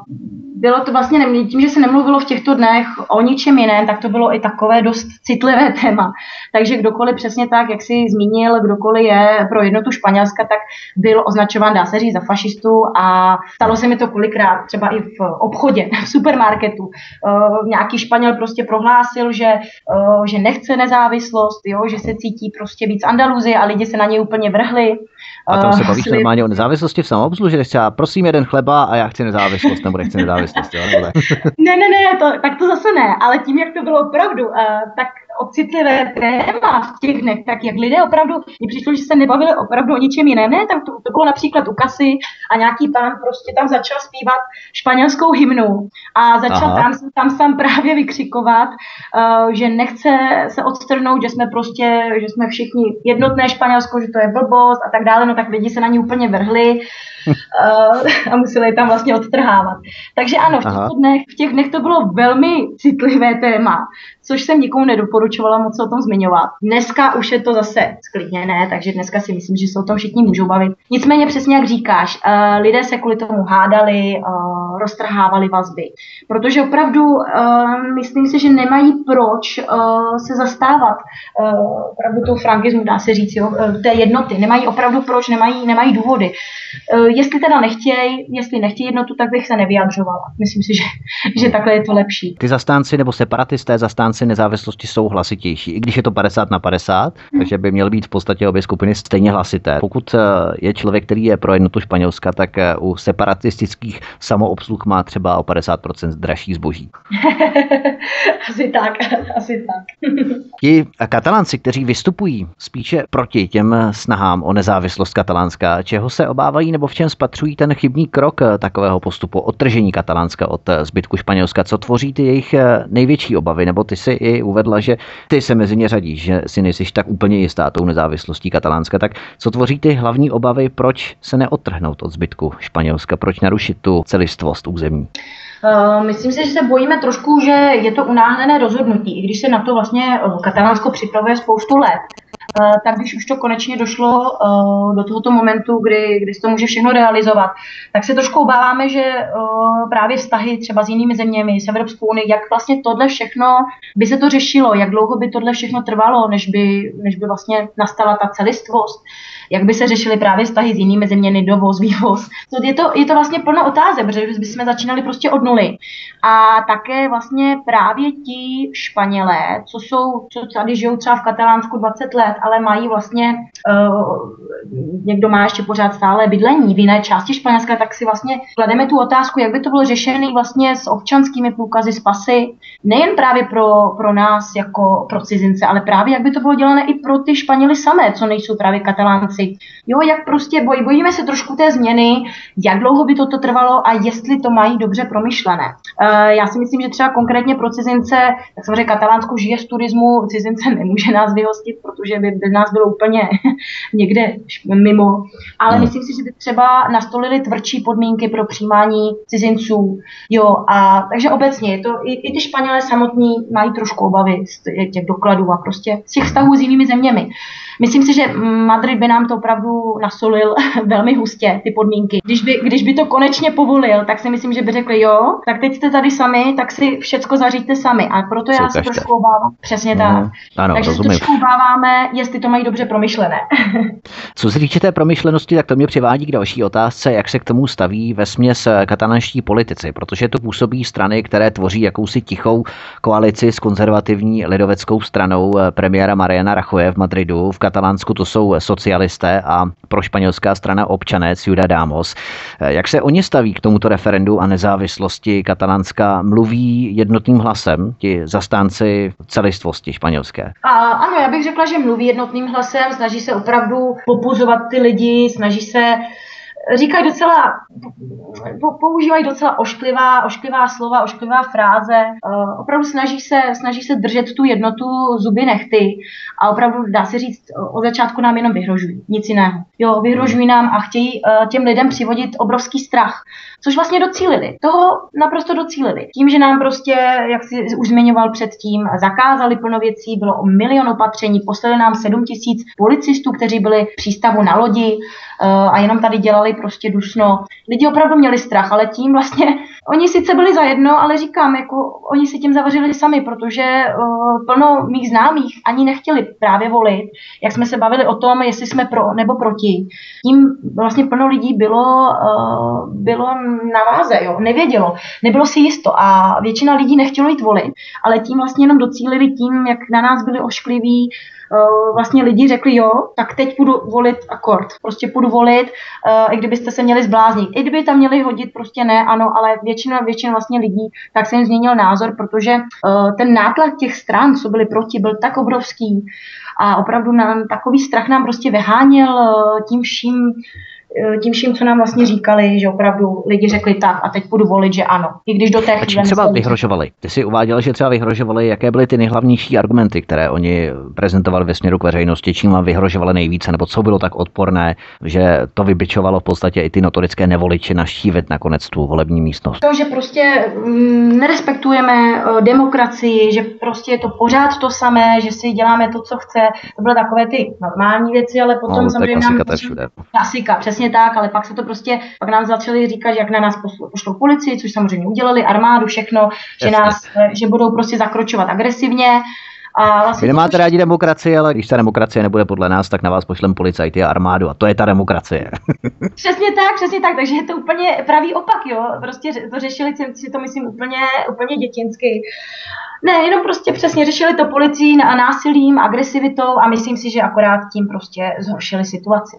bylo to vlastně, tím, že se nemluvilo v těchto dnech o ničem jiném, tak to bylo i takové dost citlivé téma. Takže kdokoliv přesně tak, jak si zmínil, kdokoliv je pro jednotu Španělska, tak byl označován, dá se říct, za fašistu a stalo se mi to kolikrát, třeba i v obchodě, v supermarketu. Uh, nějaký Španěl prostě prohlásil, že, uh, že nechce nezávislost, jo, že se cítí prostě víc Andaluzie a lidi se na něj úplně vrhli. A tam se bavíš uh, normálně o nezávislosti v samoobsluhu, že třeba prosím jeden chleba a já chci nezávislost, nebo nechci nezávislost, jo? Nebo ne, ne, ne, to, tak to zase ne, ale tím, jak to bylo opravdu, uh, tak ocitlivé téma v těch dnech, tak jak lidé opravdu, mi přišlo, že se nebavili opravdu o ničem jiném, ne, tam to, to bylo například u kasy a nějaký pán prostě tam začal zpívat španělskou hymnu a začal Aha. tam, tam sám právě vykřikovat, uh, že nechce se odstrhnout, že jsme prostě, že jsme všichni jednotné Španělsko, že to je blbost a tak dále, no tak lidi se na ní úplně vrhli uh, a museli je tam vlastně odtrhávat. Takže ano, v těch, dnech, v těch dnech to bylo velmi citlivé téma, což jsem nikomu nedoporučovala moc o tom zmiňovat. Dneska už je to zase sklidněné, takže dneska si myslím, že se o tom všichni můžou bavit. Nicméně přesně jak říkáš, uh, lidé se kvůli tomu hádali, uh, roztrhávali vazby, protože opravdu uh, myslím si, že nemají proč se zastávat opravdu toho frankismu, dá se říct, jo, té jednoty. Nemají opravdu proč, nemají, nemají důvody. Jestli teda nechtějí, jestli nechtějí jednotu, tak bych se nevyjadřovala. Myslím si, že, že takhle je to lepší. Ty zastánci nebo separatisté, zastánci nezávislosti jsou hlasitější, i když je to 50 na 50, hmm. takže by měly být v podstatě obě skupiny stejně hlasité. Pokud eh, je člověk, který je pro jednotu Španělska, tak eh, u separatistických samoobsluh má třeba o 50% dražší zboží. asi tak, asi tak. Ti katalánci, kteří vystupují spíše proti těm snahám o nezávislost katalánska, čeho se obávají nebo v čem spatřují ten chybný krok eh, takového postupu, odtržení Katalánska od zbytku Španělska? Co tvoří ty jejich největší obavy? Nebo ty si i uvedla, že ty se mezi ně řadíš, že si nejsi tak úplně jistá tou nezávislostí Katalánska. Tak co tvoří ty hlavní obavy, proč se neodtrhnout od zbytku Španělska, proč narušit tu celistvost území? Myslím si, že se bojíme trošku, že je to unáhlené rozhodnutí, i když se na to vlastně Katalánsko připravuje spoustu let. Eh, tak když už to konečně došlo eh, do tohoto momentu, kdy, kdy se to může všechno realizovat, tak se trošku obáváme, že eh, právě vztahy třeba s jinými zeměmi, s Evropskou unii, jak vlastně tohle všechno by se to řešilo, jak dlouho by tohle všechno trvalo, než by, než by vlastně nastala ta celistvost jak by se řešily právě vztahy s jinými zeměmi, dovoz, vývoz. Je to, je to vlastně plno otázek, protože bychom začínali prostě od nuly. A také vlastně právě ti Španělé, co jsou, co tady žijou třeba v Katalánsku 20 let, ale mají vlastně, uh, někdo má ještě pořád stále bydlení v jiné části Španělska, tak si vlastně klademe tu otázku, jak by to bylo řešené vlastně s občanskými průkazy, s pasy, nejen právě pro, pro nás jako pro cizince, ale právě jak by to bylo dělané i pro ty Španěly samé, co nejsou právě katalánci věci. Jo, jak prostě boj, bojíme se trošku té změny, jak dlouho by toto trvalo a jestli to mají dobře promyšlené. Uh, já si myslím, že třeba konkrétně pro cizince, tak samozřejmě Katalánsko žije z turismu, cizince nemůže nás vyhostit, protože by bez nás bylo úplně někde mimo. Ale hmm. myslím si, že by třeba nastolili tvrdší podmínky pro přijímání cizinců. Jo, a takže obecně je to, i, i ty Španělé samotní mají trošku obavy z těch dokladů a prostě z těch vztahů s jinými zeměmi. Myslím si, že Madrid by nám to opravdu nasolil velmi hustě, ty podmínky. Když by, když by to konečně povolil, tak si myslím, že by řekli, jo, tak teď jste tady sami, tak si všecko zaříďte sami. A proto já se trošku obávám. Přesně tak. Mm, ano, Takže rozumím. se trošku obáváme, jestli to mají dobře promyšlené. Co se týče té promyšlenosti, tak to mě přivádí k další otázce, jak se k tomu staví ve směs katalanští politici, protože to působí strany, které tvoří jakousi tichou koalici s konzervativní lidoveckou stranou eh, premiéra Mariana Rachoje v Madridu. V Katalánsku to jsou socialisté a pro španělská strana občané Ciudad Damos. Jak se oni staví k tomuto referendu a nezávislosti Katalánska? Mluví jednotným hlasem ti zastánci celistvosti španělské? A, ano, já bych řekla, že mluví jednotným hlasem, snaží se opravdu popuzovat ty lidi, snaží se říkají docela, používají docela ošklivá, ošklivá slova, ošklivá fráze. Uh, opravdu snaží se, snaží se držet tu jednotu zuby nechty a opravdu dá se říct, od začátku nám jenom vyhrožují, nic jiného. Jo, vyhrožují nám a chtějí uh, těm lidem přivodit obrovský strach, což vlastně docílili. Toho naprosto docílili. Tím, že nám prostě, jak si už zmiňoval předtím, zakázali plno věcí, bylo o milion opatření, poslali nám 7 tisíc policistů, kteří byli přístavu na lodi, Eh, a jenom tady dělali prostě dusno. Lidi opravdu měli strach, ale tím vlastně, oni sice byli za jedno, ale říkám, jako oni si tím zavařili sami, protože uh, plno mých známých ani nechtěli právě volit, jak jsme se bavili o tom, jestli jsme pro nebo proti. Tím vlastně plno lidí bylo, uh, bylo na váze, jo, nevědělo, nebylo si jisto. A většina lidí nechtělo jít volit, ale tím vlastně jenom docílili tím, jak na nás byli oškliví, Eh, vlastně lidi řekli, jo, tak teď půjdu volit akord. Prostě půjdu volit, eh, i kdybyste se měli zbláznit. I kdyby tam měli hodit, prostě ne, ano, ale většina, většina vlastně lidí, tak se jim změnil názor, protože eh, ten nátlak těch stran, co byli proti, byl tak obrovský a opravdu nám, takový strach nám prostě vyháněl tím vším, tím vším, co nám vlastně říkali, že opravdu lidi řekli tak a teď budu volit, že ano. I když do té chvíle... třeba vyhrožovali? Ty jsi uváděl, že třeba vyhrožovali, jaké byly ty nejhlavnější argumenty, které oni prezentovali ve směru k veřejnosti, čím vám vyhrožovali nejvíce, nebo co bylo tak odporné, že to vybičovalo v podstatě i ty notorické nevoliče naštívit nakonec tu volební místnost? To, že prostě mm, nerespektujeme uh, demokracii, že prostě je to pořád to samé, že si děláme to, co chce, to byly takové ty normální věci, ale potom no, samozřejmě klasika, nám... Všude. Klasika, přesně přesně tak, ale pak se to prostě, pak nám začali říkat, jak na nás pošlou policii, což samozřejmě udělali, armádu, všechno, že nás, že budou prostě zakročovat agresivně. A vlastně Vy nemáte rádi demokracii, ale když ta demokracie nebude podle nás, tak na vás pošlem policajty a armádu. A to je ta demokracie. přesně tak, přesně tak. Takže je to úplně pravý opak, jo. Prostě to řešili si to myslím úplně, úplně dětinsky. Ne, jenom prostě přesně řešili to policií a násilím, agresivitou a myslím si, že akorát tím prostě zhoršili situaci.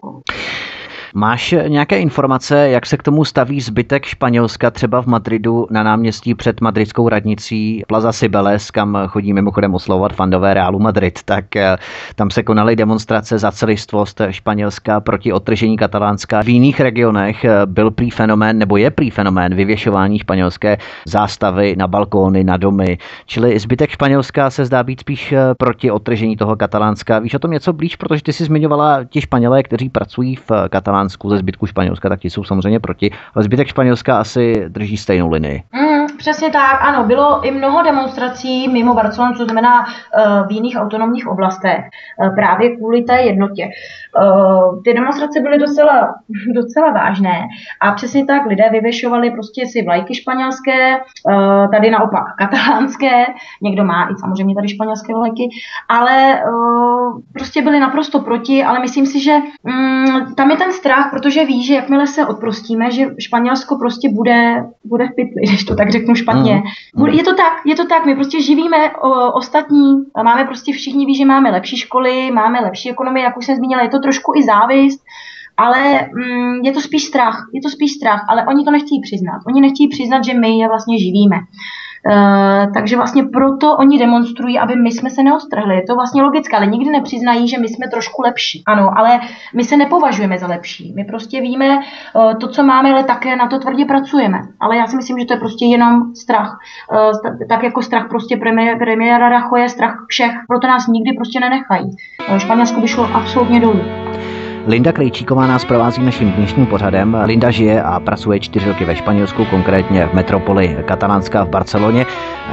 Máš nějaké informace, jak se k tomu staví zbytek Španělska třeba v Madridu na náměstí před madridskou radnicí Plaza Sibeles, kam chodí mimochodem oslovovat fandové Realu Madrid, tak eh, tam se konaly demonstrace za celistvost Španělska proti otržení Katalánska. V jiných regionech eh, byl prý fenomén, nebo je prý fenomén vyvěšování španělské zástavy na balkóny, na domy, čili zbytek Španělska se zdá být spíš eh, proti otržení toho Katalánska. Víš o tom něco blíž, protože ty si zmiňovala ti Španělé, kteří pracují v Katalánsku Dánsku, ze zbytku Španělska, tak ti jsou samozřejmě proti, ale zbytek Španělska asi drží stejnou linii. Mm, přesně tak, ano, bylo i mnoho demonstrací mimo Barcelonu, co znamená uh, v jiných autonomních oblastech, uh, právě kvůli té jednotě. Uh, ty demonstrace byly docela, docela vážné a přesně tak lidé vyvěšovali prostě si vlajky španělské, tady naopak katalánské, někdo má i samozřejmě tady španělské vlajky, ale prostě byli naprosto proti, ale myslím si, že um, tam je ten strach strach, protože ví, že jakmile se odprostíme, že Španělsko prostě bude, bude v pytli, když to tak řeknu špatně. Mm. Je to tak, je to tak, my prostě živíme o, ostatní, máme prostě všichni ví, že máme lepší školy, máme lepší ekonomii, jak už jsem zmínila, je to trošku i závist, ale mm, je to spíš strach, je to spíš strach, ale oni to nechtějí přiznat. Oni nechtějí přiznat, že my je vlastně živíme. Takže vlastně proto oni demonstrují, aby my jsme se neostrhli. Je to vlastně logické, ale nikdy nepřiznají, že my jsme trošku lepší. Ano, ale my se nepovažujeme za lepší. My prostě víme to, co máme, ale také na to tvrdě pracujeme. Ale já si myslím, že to je prostě jenom strach. Tak jako strach prostě premiéra Rachoje, strach všech, proto nás nikdy prostě nenechají. Španělsko by šlo absolutně dolů. Linda Krejčíková nás provází naším dnešním pořadem. Linda žije a pracuje čtyři roky ve Španělsku, konkrétně v metropoli Katalánská v Barceloně.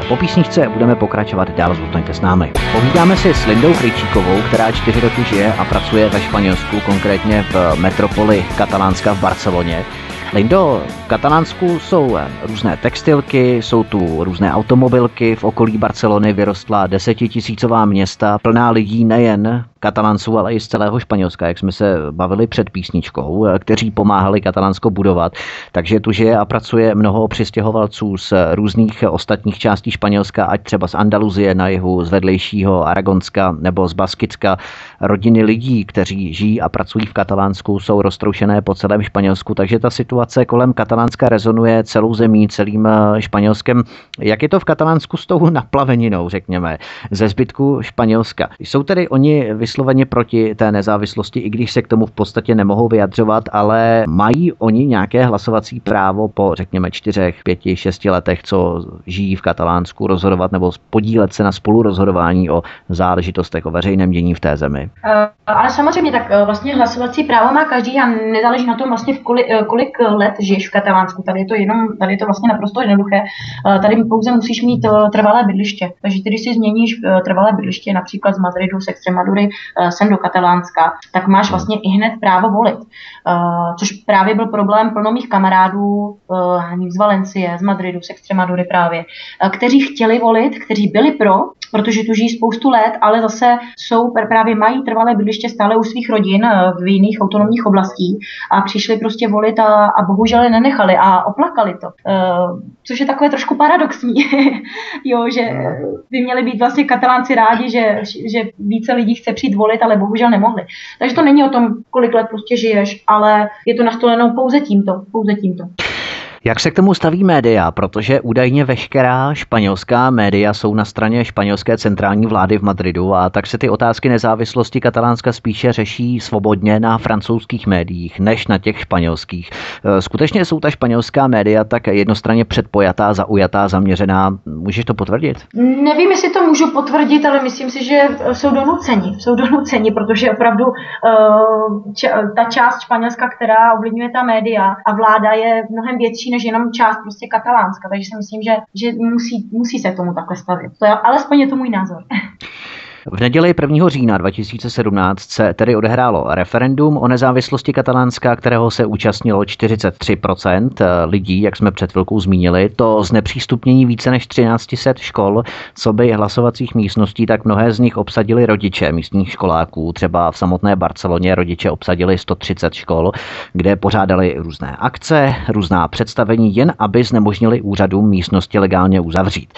Po písničce budeme pokračovat dál, zůstaňte s námi. Povídáme si s Lindou Krejčíkovou, která čtyři roky žije a pracuje ve Španělsku, konkrétně v metropoli Katalánská v Barceloně. Lindo, v Katalánsku jsou různé textilky, jsou tu různé automobilky, v okolí Barcelony vyrostla desetitisícová města, plná lidí nejen Katalánců, ale i z celého Španělska, jak jsme se bavili před písničkou, kteří pomáhali Katalánsko budovat. Takže tu žije a pracuje mnoho přistěhovalců z různých ostatních částí Španělska, ať třeba z Andaluzie na jihu, z vedlejšího Aragonska nebo z Baskicka. Rodiny lidí, kteří žijí a pracují v Katalánsku, jsou roztroušené po celém Španělsku, takže ta situace kolem Katalánska rezonuje celou zemí, celým eh, Španělskem. Jak je to v Katalánsku s tou naplaveninou, řekněme, ze zbytku Španělska? Jsou tedy oni vysloveně proti té nezávislosti, i když se k tomu v podstatě nemohou vyjadřovat, ale mají oni nějaké hlasovací právo po, řekněme, čtyřech, pěti, šesti letech, co žijí v Katalánsku, rozhodovat nebo podílet se na spolurozhodování o záležitostech, o veřejném dění v té zemi? Uh, ale samozřejmě tak uh, vlastně hlasovací právo má každý a nezáleží na tom vlastně v kolik, uh, kolik let žiješ v Katalánsku. Tady je to jenom, tady je to vlastně naprosto jednoduché. Tady pouze musíš mít trvalé bydliště. Takže když si změníš trvalé bydliště například z Madridu, z Extremadury Eh, sem do Katalánska, tak máš hmm. vlastně i hned právo volit. Eh, což právě byl problém plno mých kamarádů eh, z Valencie, z Madridu, z Extremadury právě, kteří chtěli volit, kteří byli pro, protože tu žijí spoustu let, ale zase jsou právě mají trvalé bydliště stále u svých rodin v jiných autonomních oblastí a přišli prostě volit a, a bohužel je nenechali a oplakali to. což je takové trošku paradoxní, jo, že by měli být vlastně katalánci rádi, že, že více lidí chce přijít volit, ale bohužel nemohli. Takže to není o tom, kolik let prostě žiješ, ale je to nastoleno pouze tímto, pouze tímto. Jak se k tomu staví média? Protože údajně veškerá španělská média jsou na straně španělské centrální vlády v Madridu a tak se ty otázky nezávislosti Katalánska spíše řeší svobodně na francouzských médiích než na těch španělských. E, skutečně jsou ta španělská média tak jednostranně předpojatá, zaujatá, zaměřená. Můžeš to potvrdit? Nevím, jestli to můžu potvrdit, ale myslím si, že jsou donuceni. Jsou donuceni, protože opravdu uh, ta část Španělska, která ovlivňuje ta média a vláda je mnohem větší než jenom část prostě katalánska, takže si myslím, že, že musí, musí se tomu takhle stavit. To je, alespoň je to můj názor. V neděli 1. října 2017 se tedy odehrálo referendum o nezávislosti Katalánska, kterého se účastnilo 43% lidí, jak jsme před chvilkou zmínili. To z nepřístupnění více než 1300 škol, co by hlasovacích místností, tak mnohé z nich obsadili rodiče místních školáků. Třeba v samotné Barceloně rodiče obsadili 130 škol, kde pořádali různé akce, různá představení, jen aby znemožnili úřadům místnosti legálně uzavřít.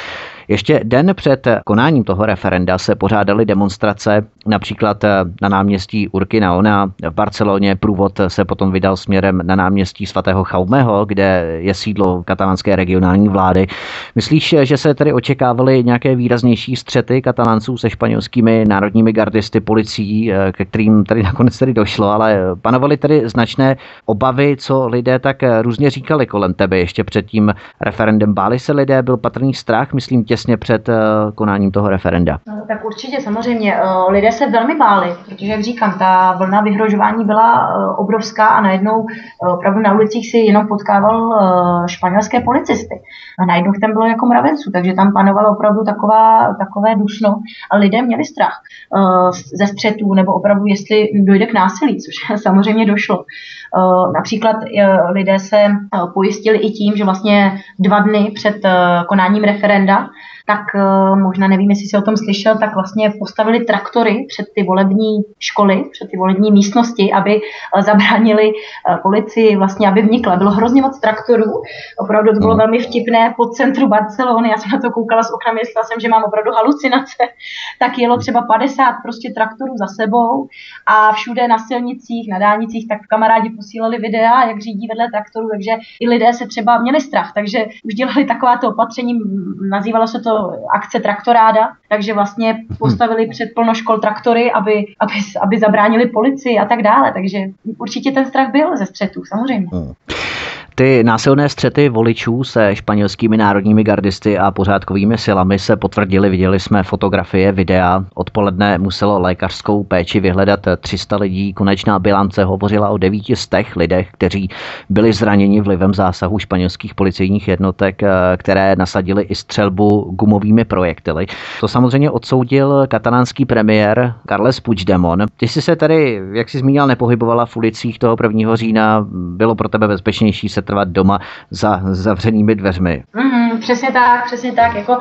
Ještě den před konáním toho referenda se pořádaly demonstrace například na náměstí Urquinaona v Barceloně. Průvod se potom vydal směrem na náměstí svatého Chaumého, kde je sídlo katalánské regionální vlády. Myslíš, že se tedy očekávaly nějaké výraznější střety katalánců se španělskými národními gardisty, policií, ke kterým tady nakonec tedy došlo, ale panovaly tedy značné obavy, co lidé tak různě říkali kolem tebe ještě před tím referendem. Báli se lidé, byl patrný strach, myslím, těsně před eh, konáním toho referenda? No, tak určitě, samozřejmě. Eh, lidé se velmi báli, protože, jak říkám, ta vlna vyhrožování byla eh, obrovská a najednou opravdu na ulicích si jenom potkával španělské policisty. A najednou tam bylo jako mravenců, takže tam panovalo opravdu taková, takové dusno a lidé měli strach ze střetů nebo opravdu, jestli dojde k násilí, což samozřejmě došlo. Například lidé se pojistili i tím, že vlastně dva dny před konáním referenda tak uh, možná nevím, jestli si o tom slyšel, tak vlastně postavili traktory před ty volební školy, před ty volební místnosti, aby uh, zabránili uh, policii vlastně, aby vnikla. Bylo hrozně moc traktorů, opravdu to bylo mhm. velmi vtipné po centru Barcelony, já jsem na to koukala z okna, myslela jsem, že mám opravdu halucinace, tak jelo třeba 50 prostě traktorů za sebou a všude na silnicích, na dálnicích, tak kamarádi posílali videa, jak řídí vedle traktorů, takže i lidé se třeba měli strach, takže už dělali takováto opatření, nazývalo se to akce traktoráda, takže vlastně postavili před plno škol traktory, aby, aby, aby zabránili policii a tak dále, takže určitě ten strach byl ze střetů, samozřejmě. Hmm. Ty násilné střety voličů se španělskými národními gardisty a pořádkovými silami se potvrdily. Viděli jsme fotografie, videa. Odpoledne muselo lékařskou péči vyhledat 300 lidí. Konečná bilance hovořila o devíti z těch lidech, kteří byli zraněni vlivem zásahu španělských policejních jednotek, eh, které nasadili i střelbu gumovými projektily. To samozřejmě odsoudil katalánský premiér Carles Puigdemont. Ty jsi se tady, jak jsi zmínil, nepohybovala v ulicích toho 1. října. Bylo pro tebe bezpečnější se trvat doma za zavřenými dveřmi. Mm, přesně tak, přesně tak. Jako,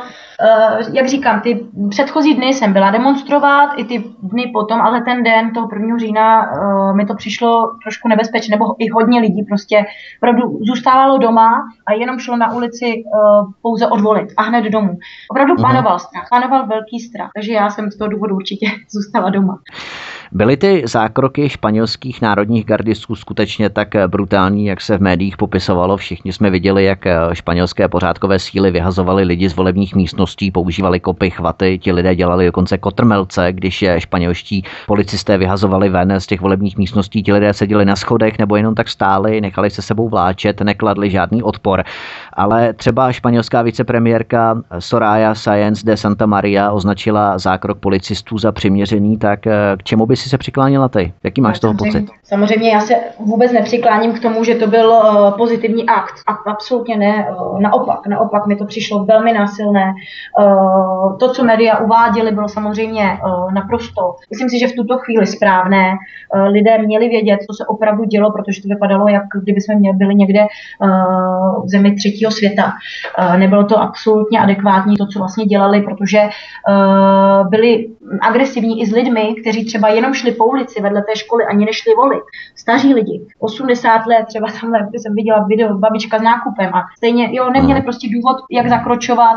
jak říkám, ty předchozí dny jsem byla demonstrovat, i ty dny potom, ale ten den toho 1. října uh, mi to přišlo trošku nebezpečné, nebo i hodně lidí prostě opravdu zůstávalo doma a jenom šlo na ulici uh, pouze odvolit a hned domů. Opravdu mhm. panoval strach, panoval velký strach, takže já jsem z toho důvodu určitě zůstala doma. Byly ty zákroky španělských národních gardistů skutečně tak brutální, jak se v médiích popisovalo? Všichni jsme viděli, jak španělské pořádkové síly vyhazovali lidi z volebních místností, používali kopy, chvaty, ti lidé dělali dokonce kotrmelce, když je španělští policisté vyhazovali ven z těch volebních místností, ti lidé seděli na schodech nebo jenom tak stáli, nechali se sebou vláčet, nekladli žádný odpor. Ale třeba španělská vicepremiérka Soraya Sáenz de Santa Maria označila zákrok policistů za přiměřený, tak k čemu by si se přikláněla ty? Jaký máš z toho pocit? Samozřejmě já se vůbec nepřikláním k tomu, že to byl uh, pozitivní akt. A, absolutně ne. Uh, naopak, naopak mi to přišlo velmi násilné. Uh, to, co média uváděly, bylo samozřejmě uh, naprosto. Myslím si, že v tuto chvíli správné. Uh, lidé měli vědět, co se opravdu dělo, protože to vypadalo, jak kdyby jsme měli, byli někde v zemi třetího světa. Nebylo to absolutně adekvátní to, co vlastně dělali, protože byli agresivní i s lidmi, kteří třeba jenom šli po ulici vedle té školy, ani nešli volit. Staří lidi, 80 let, třeba tamhle jsem viděla video babička s nákupem a stejně, jo, neměli prostě důvod, jak zakročovat,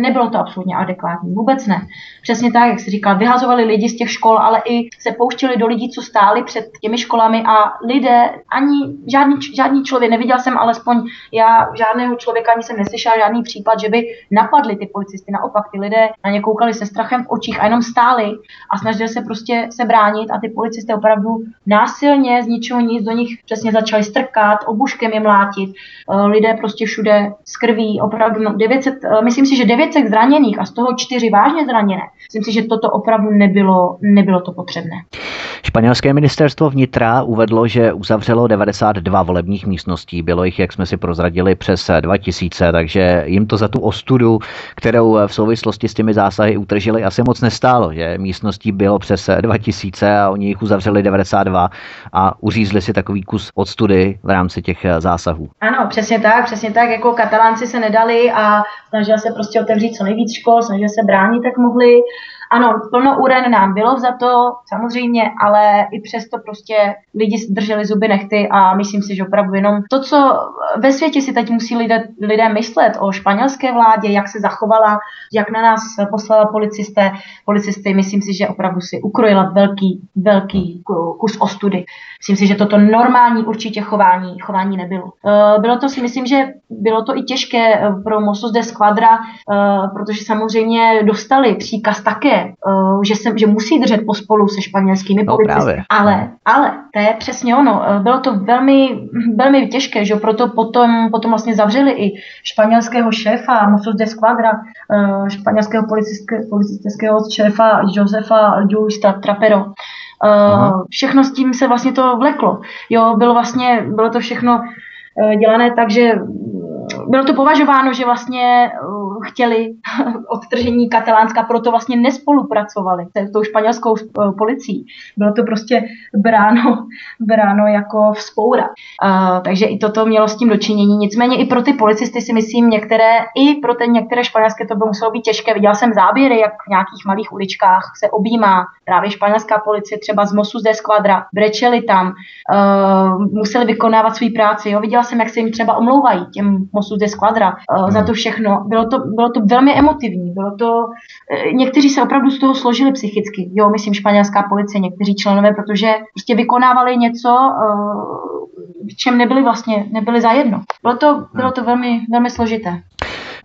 nebylo to absolutně adekvátní, vůbec ne. Přesně tak, jak jsi říkal, vyhazovali lidi z těch škol, ale i se pouštěli do lidí, co stáli před těmi školami a lidé, ani žádný, žádný člověk, neviděl jsem alespoň já žádného člověka, ani jsem neslyšela žádný případ, že by napadli ty policisty. Naopak, ty lidé na ně koukali se strachem v očích a jenom stáli a snažili se prostě se bránit a ty policisté opravdu násilně z ničeho nic do nich přesně začali strkat, obuškem je mlátit. Eh, lidé prostě všude z krví, opravdu 900, no, eh, myslím si, že 900 zraněných a z toho čtyři vážně zraněné. Myslím si, že toto opravdu nebylo, nebylo to potřebné. Španělské ministerstvo vnitra uvedlo, že uzavřelo 92 volebních místností. Bylo jich, jak jsme si prozradili, přes 2000, takže jim to za tu ostudu, kterou v souvislosti s těmi zásahy utržili, asi moc nestálo, že místností bylo přes 2000 a oni jich uzavřeli 92 a uřízli si takový kus odstudy v rámci těch zásahů. Ano, přesně tak, přesně tak, jako katalánci se nedali a snažili se prostě otevřít co nejvíc škol, snažili se bránit, jak mohli. Ano, plno uren nám bylo za to, samozřejmě, ale i přesto prostě lidi drželi zuby nechty a myslím si, že opravdu jenom to, co ve světě si teď musí lidé, lidé myslet o španělské vládě, jak se zachovala, jak na nás poslala policisté, policisty, myslím si, že opravdu si ukrojila velký, velký kus ostudy. Myslím si, že toto normální určitě chování, chování nebylo. Eh, bylo to si myslím, že bylo to i těžké eh, pro Mossos de Squadra, eh, protože samozřejmě dostali příkaz také, že, se, že musí držet pospolu se španělskými no, policisty. Ale, ale to je přesně ono. Bylo to velmi, velmi těžké, že proto potom, potom vlastně zavřeli i španělského šéfa Mossos de Squadra, španělského policistického šéfa Josefa Justa Trapero. Uh, všechno s tím se vlastně to vleklo. Jo, bylo vlastně, bylo to všechno uh, dělané tak, že bylo to považováno, že vlastně chtěli odtržení Katalánska, proto vlastně nespolupracovali s tou španělskou eh, policií. Bylo to prostě bráno, bráno jako vzpoura. Uh, takže i toto mělo s tím dočinění. Nicméně i pro ty policisty si myslím, některé, i pro ty některé španělské to by muselo být těžké. Viděla jsem záběry, jak v nějakých malých uličkách se objímá právě španělská policie, třeba z Mosu z Esquadra, brečeli tam, uh, museli vykonávat svou práci. Jo. Viděla jsem, jak se jim třeba omlouvají těm Mosu z Esquadra uh, hmm. za to všechno. Bylo to, bylo to velmi emotivní. Bylo to, uh, někteří se opravdu z toho složili psychicky. Jo, myslím španělská policie, někteří členové, protože prostě vykonávali něco, uh, v čem nebyli vlastně, nebyli zajedno. Bylo to, bylo to velmi, velmi složité.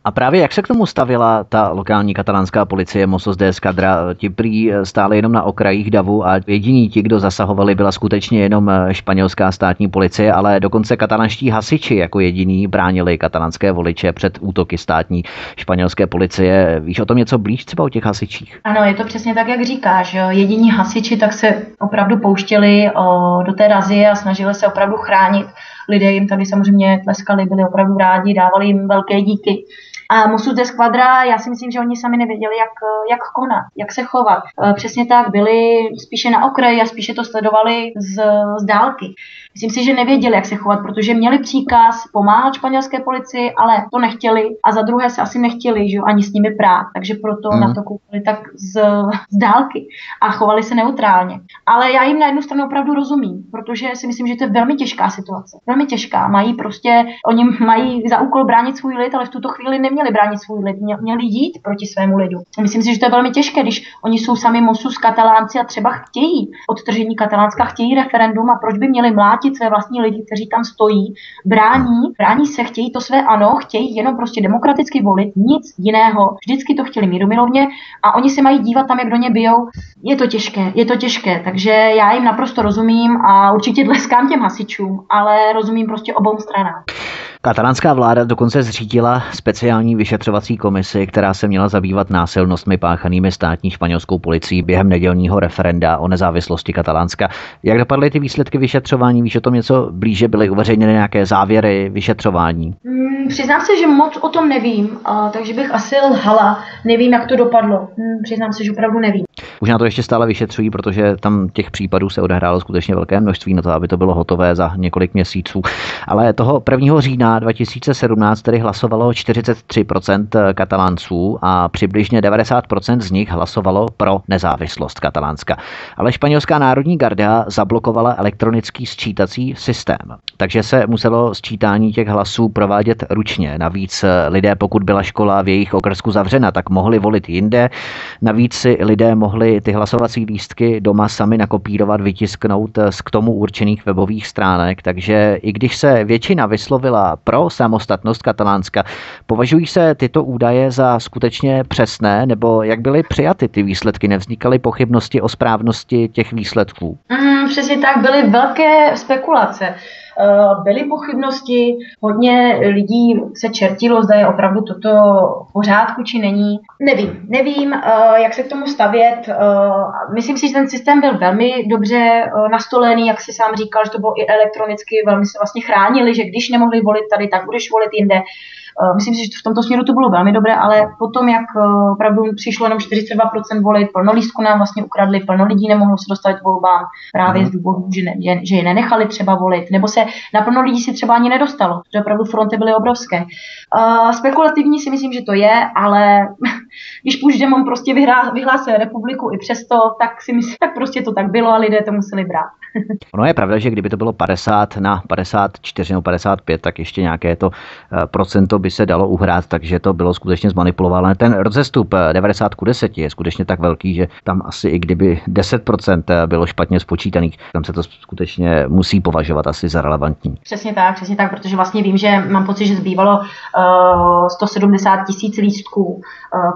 A právě jak se k tomu stavila ta lokální katalánská policie Mossos de Escadra? Ti prý stáli jenom na okrajích davu a jediní ti, kdo zasahovali, byla skutečně jenom španělská státní policie, ale dokonce katalánští hasiči jako jediní bránili katalánské voliče před útoky státní španělské policie. Víš o tom něco blíž třeba o těch hasičích? Ano, je to přesně tak, jak říkáš. Jediní hasiči tak se opravdu pouštěli do té razie a snažili se opravdu chránit lidé jim tady samozřejmě tleskali, byli opravdu rádi, dávali jim velké díky. A Musu de Squadra, já si myslím, že oni sami nevěděli, jak, jak konat, jak se chovat. E, přesně tak, byli spíše na okraji a spíše to sledovali z, z dálky. Myslím si, že nevěděli, jak se chovat, protože měli příkaz pomáhat španělské policii, ale to nechtěli a za druhé se asi nechtěli, že jo, ani s nimi prát, takže proto mm. na to koukali tak z, z dálky a chovali se neutrálně. Ale já jim na jednu stranu opravdu rozumím, protože si myslím, že to je velmi těžká situace. Velmi těžká. Mají prostě, oni mají za úkol bránit svůj lid, ale v tuto chvíli neměli bránit svůj lid, měli jít proti svému lidu. Myslím si, že to je velmi těžké, když oni jsou sami mosu z katalánci a třeba chtějí odtržení katalánska, chtějí referendum a proč by měli mlátit platit své vlastní lidi, kteří tam stojí, brání, brání se, chtějí to své ano, chtějí jenom prostě demokraticky volit, nic jiného. Vždycky to chtěli mírumilovně a oni se mají dívat tam, jak do ně bijou. Je to těžké, je to těžké, takže já jim naprosto rozumím a určitě tleskám těm hasičům, ale rozumím prostě obou stranám. Katalánská vláda dokonce zřídila speciální vyšetřovací komisi, která se měla zabývat násilnostmi páchanými státní španělskou policií během nedělního referenda o nezávislosti Katalánska. Jak dopadly ty výsledky vyšetřování? Víš o tom něco blíže? Byly uveřejněny nějaké závěry vyšetřování? Hmm, přiznám se, že moc o tom nevím, a, takže bych asi lhala. Nevím, jak to dopadlo. Hmm, přiznám se, že opravdu nevím. Už na to ještě stále vyšetřují, protože tam těch případů se odehrálo skutečně velké množství na to, aby to bylo hotové za několik měsíců. Ale toho 1. října 2017 tedy hlasovalo 43% katalánců a přibližně 90% z nich hlasovalo pro nezávislost Katalánska. Ale španělská národní garda zablokovala elektronický sčítací systém, takže se muselo sčítání těch hlasů provádět ručně. Navíc lidé, pokud byla škola v jejich okrsku zavřena, tak mohli volit jinde. Navíc si lidé mohli ty hlasovací lístky doma sami nakopírovat, vytisknout z k tomu určených webových stránek, takže i když se většina vyslovila pro samostatnost Katalánska. Považují se tyto údaje za skutečně přesné, nebo jak byly přijaty ty výsledky? Nevznikaly pochybnosti o správnosti těch výsledků? Mm, přesně tak, byly velké spekulace. Eh, byly pochybnosti, hodně lidí se čertilo, zda je opravdu toto v pořádku či není. Nevím, nevím, eh, jak se k tomu stavět. Eh, myslím si, že ten systém byl velmi dobře nastolený, jak si sám říkal, že to bylo i elektronicky, velmi se vlastně chránili, že když nemohli volit tady, tak budeš volit jinde. Eh, myslím si, že v tomto směru to bylo velmi dobré, ale potom, jak eh, opravdu přišlo jenom 42% volit, plno lístku nám vlastně ukradli, plno lidí nemohlo se dostat k volbám právě mm. z důvodu, že, ne, že je nenechali třeba volit, nebo se na plno lidí si třeba ani nedostalo, že opravdu fronty byly obrovské. Uh, spekulativní si myslím, že to je, ale když Puigdemont prostě vyhrá, vyhlásil republiku i přesto, tak si myslím, tak prostě to tak bylo a lidé to museli brát. ono je pravda, že kdyby to bylo 50 na 54 nebo 55, tak ještě nějaké to procento by se dalo uhrát, takže to bylo skutečně zmanipulované. Ten rozestup 90 eh, k 10 je skutečně tak velký, že tam asi i kdyby 10% eh, bylo špatně spočítaných, tam se to skutečně musí považovat asi za relevantní. Přesně tak, přesně tak, protože vlastně vím, že mám pocit, že zbývalo uh, 170 tisíc lístků, uh,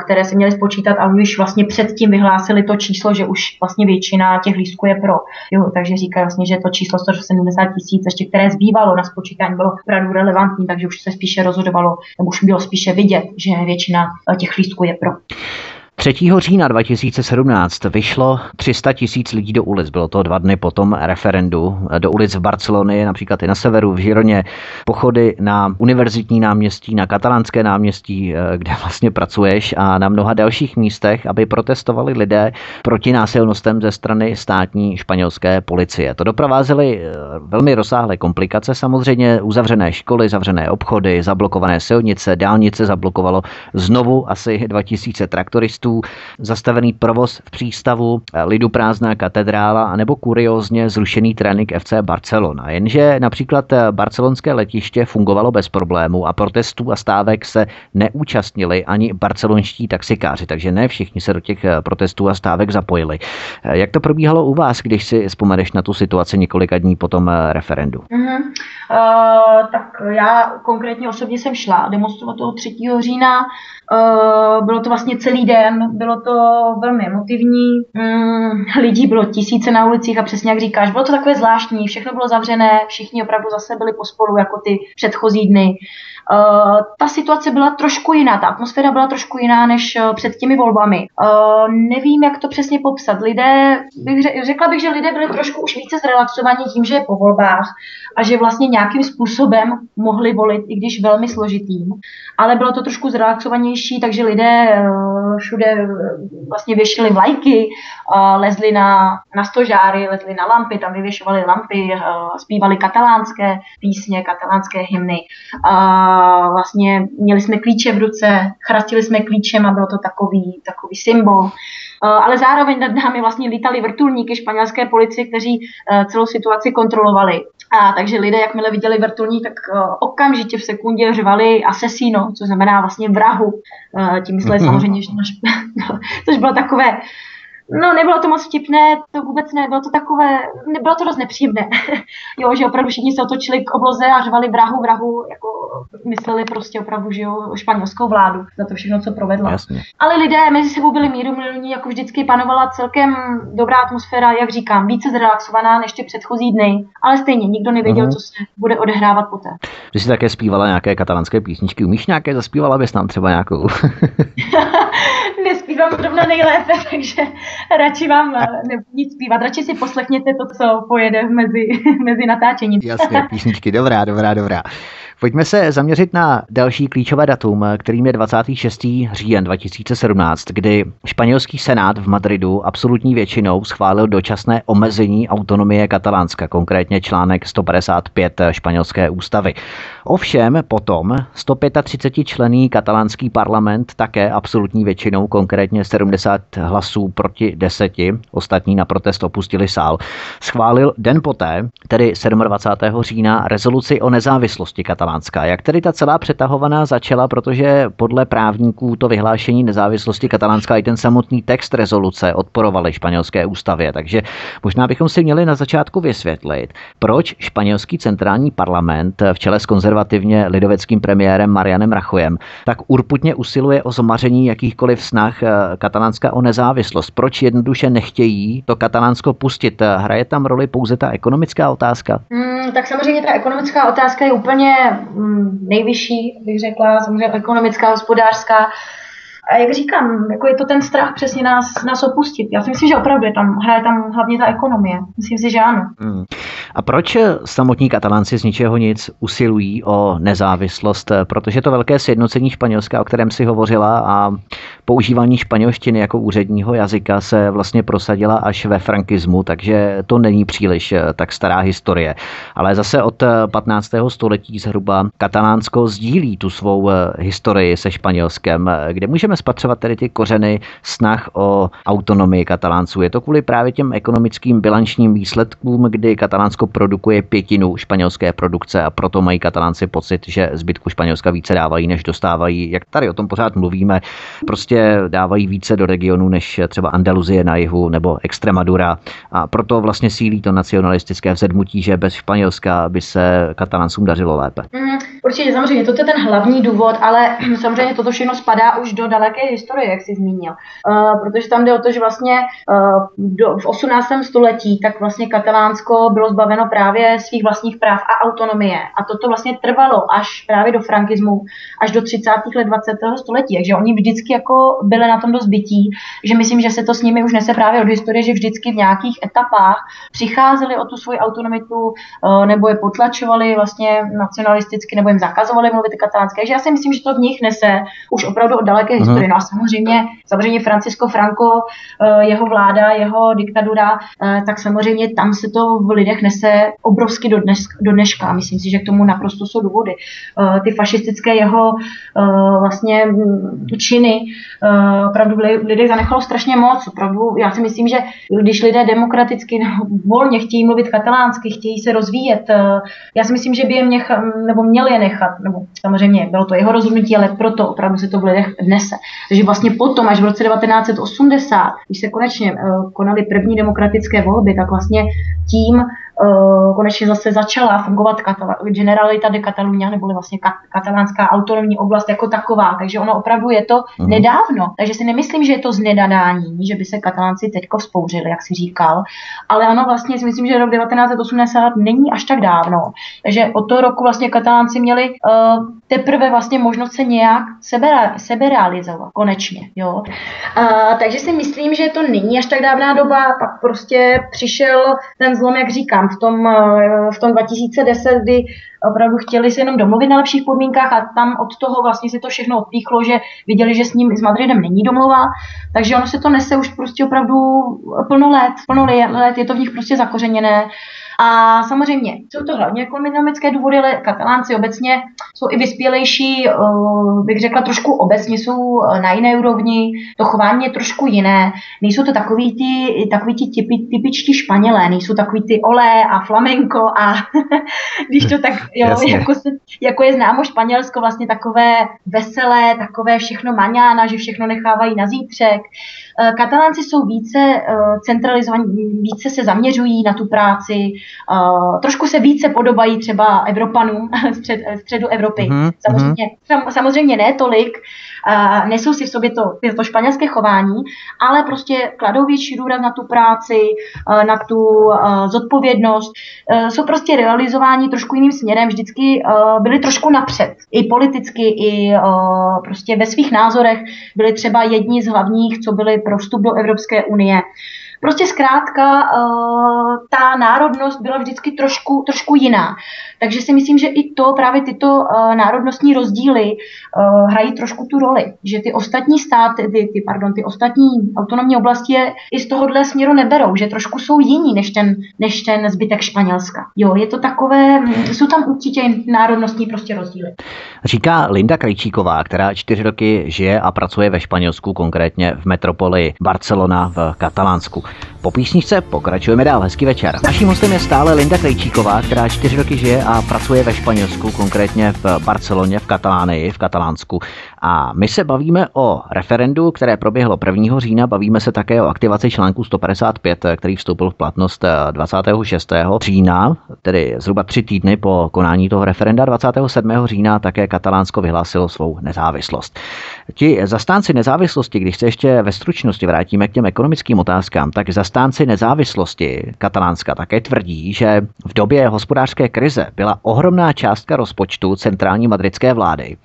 které se měly spočítat a už vlastně předtím vyhlásili to číslo, že už vlastně většina těch lístků je pro. Jo, takže říká vlastně, že to číslo 170 tisíc, ještě které zbývalo na spočítání, bylo opravdu relevantní, takže už se spíše rozhodovalo nebo už bylo spíše vidět, že většina eh, těch lístků je pro. 3. října 2017 vyšlo 300 tisíc lidí do ulic. Bylo to dva dny po tom referendu. Do ulic v Barceloně, například i na severu, v Žironě, pochody na univerzitní náměstí, na katalánské náměstí, eh, kde vlastně pracuješ a na mnoha dalších místech, aby protestovali lidé proti násilnostem ze strany státní španělské policie. To doprovázely eh, velmi rozsáhlé komplikace, samozřejmě uzavřené školy, zavřené obchody, zablokované silnice, dálnice zablokovalo znovu asi 2000 traktoristů, zastavený provoz v přístavu, lidu prázdná katedrála anebo kuriózně zrušený trénink FC Barcelona. Jenže například barcelonské letiště fungovalo bez problémů a protestů a stávek se neúčastnili ani barcelonští taxikáři, takže ne všichni se do těch protestů a stávek zapojili. Jak to probíhalo u vás, když si vzpomeneš na tu situaci několika dní po tom referendu? Mm-hmm. Uh, tak já konkrétně osobně jsem šla demonstrovat toho 3. října. Uh, bylo to vlastně celý den, bylo to velmi emotivní. Um, lidí bylo tisíce na ulicích a přesně jak říkáš, bylo to takové zvláštní, všechno bylo zavřené, všichni opravdu zase byli pospolu jako ty předchozí dny. Uh, ta situace byla trošku jiná, ta atmosféra byla trošku jiná než uh, před těmi volbami. Uh, nevím, jak to přesně popsat. Lidé, bych řekla bych, že lidé byli trošku už více zrelaxovaní tím, že je po volbách a že vlastně nějakým způsobem mohli volit, i když velmi složitým. Ale bylo to trošku zrelaxovanější, takže lidé všude vlastně věšili vlajky, lezli na, na stožáry, lezli na lampy, tam vyvěšovali lampy, zpívali katalánské písně, katalánské hymny vlastně měli jsme klíče v ruce, chrastili jsme klíčem a bylo to takový, takový symbol. Ale zároveň nad námi vlastně lítali vrtulníky španělské policie, kteří celou situaci kontrolovali. A takže lidé, jakmile viděli vrtulník, tak okamžitě v sekundě řvali asesino, což znamená vlastně vrahu. Tím mysleli samozřejmě, že což bylo takové No, nebylo to moc vtipné, to vůbec ne, bylo to takové, nebylo to dost nepříjemné. jo, že opravdu všichni se otočili k obloze a řvali vrahu, vrahu, jako mysleli prostě opravdu, že jo, španělskou vládu za to všechno, co provedla. Jasně. Ale lidé mezi sebou byli míru milní, jako vždycky panovala celkem dobrá atmosféra, jak říkám, více zrelaxovaná než ty předchozí dny, ale stejně nikdo nevěděl, mm-hmm. co se bude odehrávat poté. Ty jsi také zpívala nějaké katalánské písničky, umíš nějaké, zaspívala bys nám třeba nějakou? Nespívám zrovna nejlépe, takže radši vám eh, nebudu nic zpívat, radši si poslechněte to, co pojede mezi, mezi natáčením. Jasně, písničky, dobrá, dobrá, dobrá. Pojďme se zaměřit na další klíčové datum, kterým je 26. říjen 2017, kdy španělský senát v Madridu absolutní většinou schválil dočasné omezení autonomie Katalánska, konkrétně článek 155 španělské ústavy. Ovšem potom 135 člený katalánský parlament také absolutní většinou, konkrétně 70 hlasů proti 10, ostatní na protest opustili sál, schválil den poté, tedy 27. října, rezoluci o nezávislosti Katalánska. Jak tedy ta celá přetahovaná začala, protože podle právníků to vyhlášení nezávislosti Katalánska i ten samotný text rezoluce odporovali španělské ústavě. Takže možná bychom si měli na začátku vysvětlit, proč španělský centrální parlament v čele s konzervativně lidoveckým premiérem Marianem Rachojem tak urputně usiluje o zmaření jakýchkoliv snah eh, Katalánska o nezávislost. Proč jednoduše nechtějí to Katalánsko pustit? Hraje tam roli pouze ta ekonomická otázka? Mm, tak samozřejmě ta ekonomická otázka je úplně mm, nejvyšší, bych řekla, samozřejmě ekonomická, hospodářská. A jak říkám, jako je to ten strach přesně nás, nás opustit. Já si myslím, že opravdu je tam, hraje tam hlavně ta ekonomie. Myslím si, že ano. Hmm. A proč samotní katalánci z ničeho nic usilují o nezávislost? Protože to velké sjednocení Španělska, o kterém si hovořila, a používání španělštiny jako úředního jazyka se vlastně prosadila až ve frankismu, takže to není příliš eh, tak stará historie. Ale zase od 15. století zhruba katalánsko sdílí tu svou eh, historii se Španělskem, kde můžeme spatřovat tedy ty kořeny snah o autonomii katalánců. Je to kvůli právě těm ekonomickým bilančním výsledkům, kdy Katalánsko produkuje pětinu španělské produkce a proto mají Katalánci pocit, že zbytku Španělska více dávají, než dostávají. Jak tady o tom pořád mluvíme, prostě dávají více do regionu než třeba Andaluzie na jihu nebo Extremadura. A proto vlastně sílí to nacionalistické vzedmutí, že bez Španělska by se Kataláncům dařilo lépe. Mm. Určitě samozřejmě toto je ten hlavní důvod, ale samozřejmě toto všechno spadá už do daleké historie, jak jsi zmínil. Uh, protože tam jde o to, že vlastně uh, do, v 18. století tak vlastně Katalánsko bylo zbaveno právě svých vlastních práv a autonomie. A toto vlastně trvalo až právě do frankismu, až do 30. let 20. století. Takže oni vždycky jako byli na tom dost bytí, že myslím, že se to s nimi už nese právě od historie, že vždycky v nějakých etapách přicházeli o tu svoji autonomitu uh, nebo je potlačovali vlastně nacionalisticky nebo jim zakazovali mluvit katalánské. Takže já si myslím, že to v nich nese už opravdu od daleké uh-huh. historie. No a samozřejmě, samozřejmě Francisco Franco, uh, jeho vláda, jeho diktatura, uh, tak samozřejmě tam se to v lidech nese obrovsky do, dnes, do dneška. Myslím si, že k tomu naprosto jsou důvody. Uh, ty fašistické jeho vlastně činy opravdu v lidech zanechalo strašně moc. Opravdu, já si myslím, že když lidé demokraticky volně chtějí mluvit katalánsky, chtějí se rozvíjet, já si myslím, že by je mě, nebo měli nechat, nebo samozřejmě bylo to jeho rozhodnutí, ale proto opravdu se to v lidech dnese. Takže vlastně potom, až v roce 1980, když se konečně uh, konaly první demokratické volby, tak vlastně tím uh, konečně zase začala fungovat Katala- Generalita de Catalunya, neboli vlastně kat- katalánská autonomní oblast jako taková. Takže ono opravdu je to uh-huh. nedávno. Takže si nemyslím, že je to znedadání, že by se katalánci teďko vzpouřili, jak si říkal. Ale ano, vlastně si myslím, že rok 1980 není až tak dávno. Takže od toho roku vlastně katalánci měli uh, teprve vlastně možnost se nějak sebe, sebe realizovat. Konečně. Jo. Uh, takže si myslím, že to není až tak dávná doba. Pak prostě přišel ten zlom, jak říkám, v tom, eh, v tom 2010, kdy opravdu chtěli se jenom domluvit na lepších podmínkách a tam od toho vlastně si to všechno odpíchlo, že viděli, že s ním s Madridem není domluva, takže ono se to nese už prostě opravdu plno let, plno let, je to v nich prostě zakořeněné. A samozřejmě jsou to hlavně ekonomické důvody, ale katalánci obecně jsou i vyspělejší, eh, bych řekla trošku obecně jsou eh, na jiné úrovni, to chování je trošku jiné. Nejsou to takový ty, takový ty typy, typičtí Španělé, nejsou takový ty olé a flamenko a když to tak, jo, jako, se, jako, je známo Španělsko, vlastně takové veselé, takové všechno maňána, že všechno nechávají na zítřek. Eh, Katalánci jsou více centralizovaní, více se zaměřují na tu práci, Uh, trošku se více podobají třeba Evropanům střed, středu Evropy. Mm-hmm. Samozřejmě, sam, samozřejmě ne tolik, nesou si v sobě to, to španělské chování, ale prostě kladou větší důraz na tu práci, uh, na tu uh, zodpovědnost. Uh, jsou prostě realizováni trošku jiným směrem, vždycky byli trošku napřed. I politicky, i prostě ve svých názorech byli třeba jedni z hlavních, co byli pro vstup do Evropské unie. Prostě zkrátka uh, ta národnost byla vždycky trošku, trošku jiná. Takže si myslím, že i to, právě tyto uh, národnostní rozdíly uh, hrají trošku tu roli. Že ty ostatní státy, ty, ty, pardon, ty ostatní autonomní oblasti je i z tohohle směru neberou, že trošku jsou jiní než ten, než ten zbytek Španělska. Jo, je to takové, mm, jsou tam určitě národnostní prostě rozdíly. Říká Linda Krejčíková, která čtyři roky žije a pracuje ve Španělsku, konkrétně v metropoli Barcelona v Katalánsku. Po písničce pokračujeme dál. Hezký večer. Naším hostem je stále Linda Krejčíková, která čtyři roky žije a pracuje ve Španělsku, konkrétně v Barceloně, v Katalánii, v Katalánsku. A my se bavíme o referendu, které proběhlo 1. října, bavíme se také o aktivaci článku 155, který vstoupil v platnost 26. října, tedy zhruba tři týdny po konání toho referenda. 27. října také Katalánsko vyhlásilo svou nezávislost. Ti zastánci nezávislosti, když se ještě ve stručnosti vrátíme k těm ekonomickým otázkám, tak zastánci nezávislosti Katalánska také tvrdí, že v době hospodářské krize byla ohromná částka rozpočtu centrální madridské vlády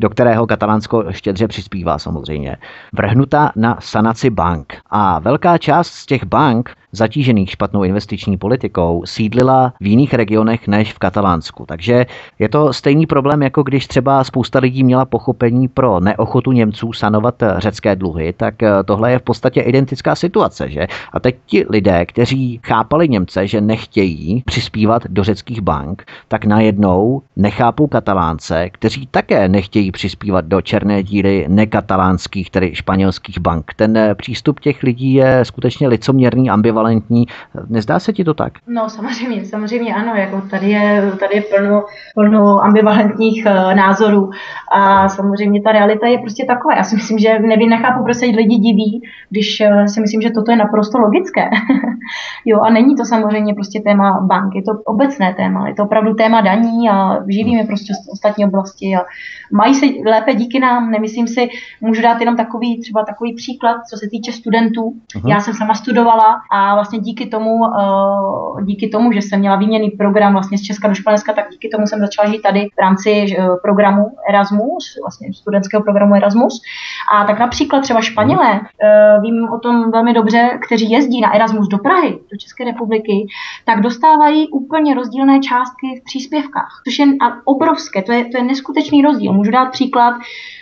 do kterého Katalánsko štědře přispívá samozřejmě, vrhnuta na sanaci bank. A velká část z těch bank zatížených špatnou investiční politikou sídlila v jiných regionech než v Katalánsku. Takže je to stejný problém, jako když třeba spousta lidí měla pochopení pro neochotu Němců sanovat řecké dluhy, tak eh, tohle je v podstatě identická situace. Že? A teď ti lidé, kteří chápali Němce, že nechtějí přispívat do řeckých bank, tak najednou nechápou Katalánce, kteří také nechtějí přispívat do černé díry nekatalánských, tedy španělských bank. Ten eh, přístup těch lidí je skutečně licoměrný, ambivalentní ambivalentní. Nezdá se ti to tak? No samozřejmě, samozřejmě ano, jako tady je, tady je plno, plno ambivalentních uh, názorů a samozřejmě ta realita je prostě taková. Já si myslím, že nevím, nechápu, proč se lidi diví, když uh, si myslím, že toto je naprosto logické. jo, a není to samozřejmě prostě téma bank, je to obecné téma, je to opravdu téma daní a živíme prostě ostatní oblasti a mají se lépe díky nám, nemyslím si, můžu dát jenom takový, třeba takový příklad, co se týče studentů. Uh-huh. Já jsem sama studovala a vlastně díky tomu, uh, díky tomu, že jsem měla výměný program vlastně z Česka do Španělska, tak díky tomu jsem začala žít tady v rámci uh, programu Erasmus, vlastně studentského programu Erasmus. A tak například třeba Španělé, uh, vím o tom velmi dobře, kteří jezdí na Erasmus do Prahy, do České republiky, tak dostávají úplně rozdílné částky v příspěvkách, což je obrovské, to je, to je neskutečný rozdíl. Můžu dát příklad,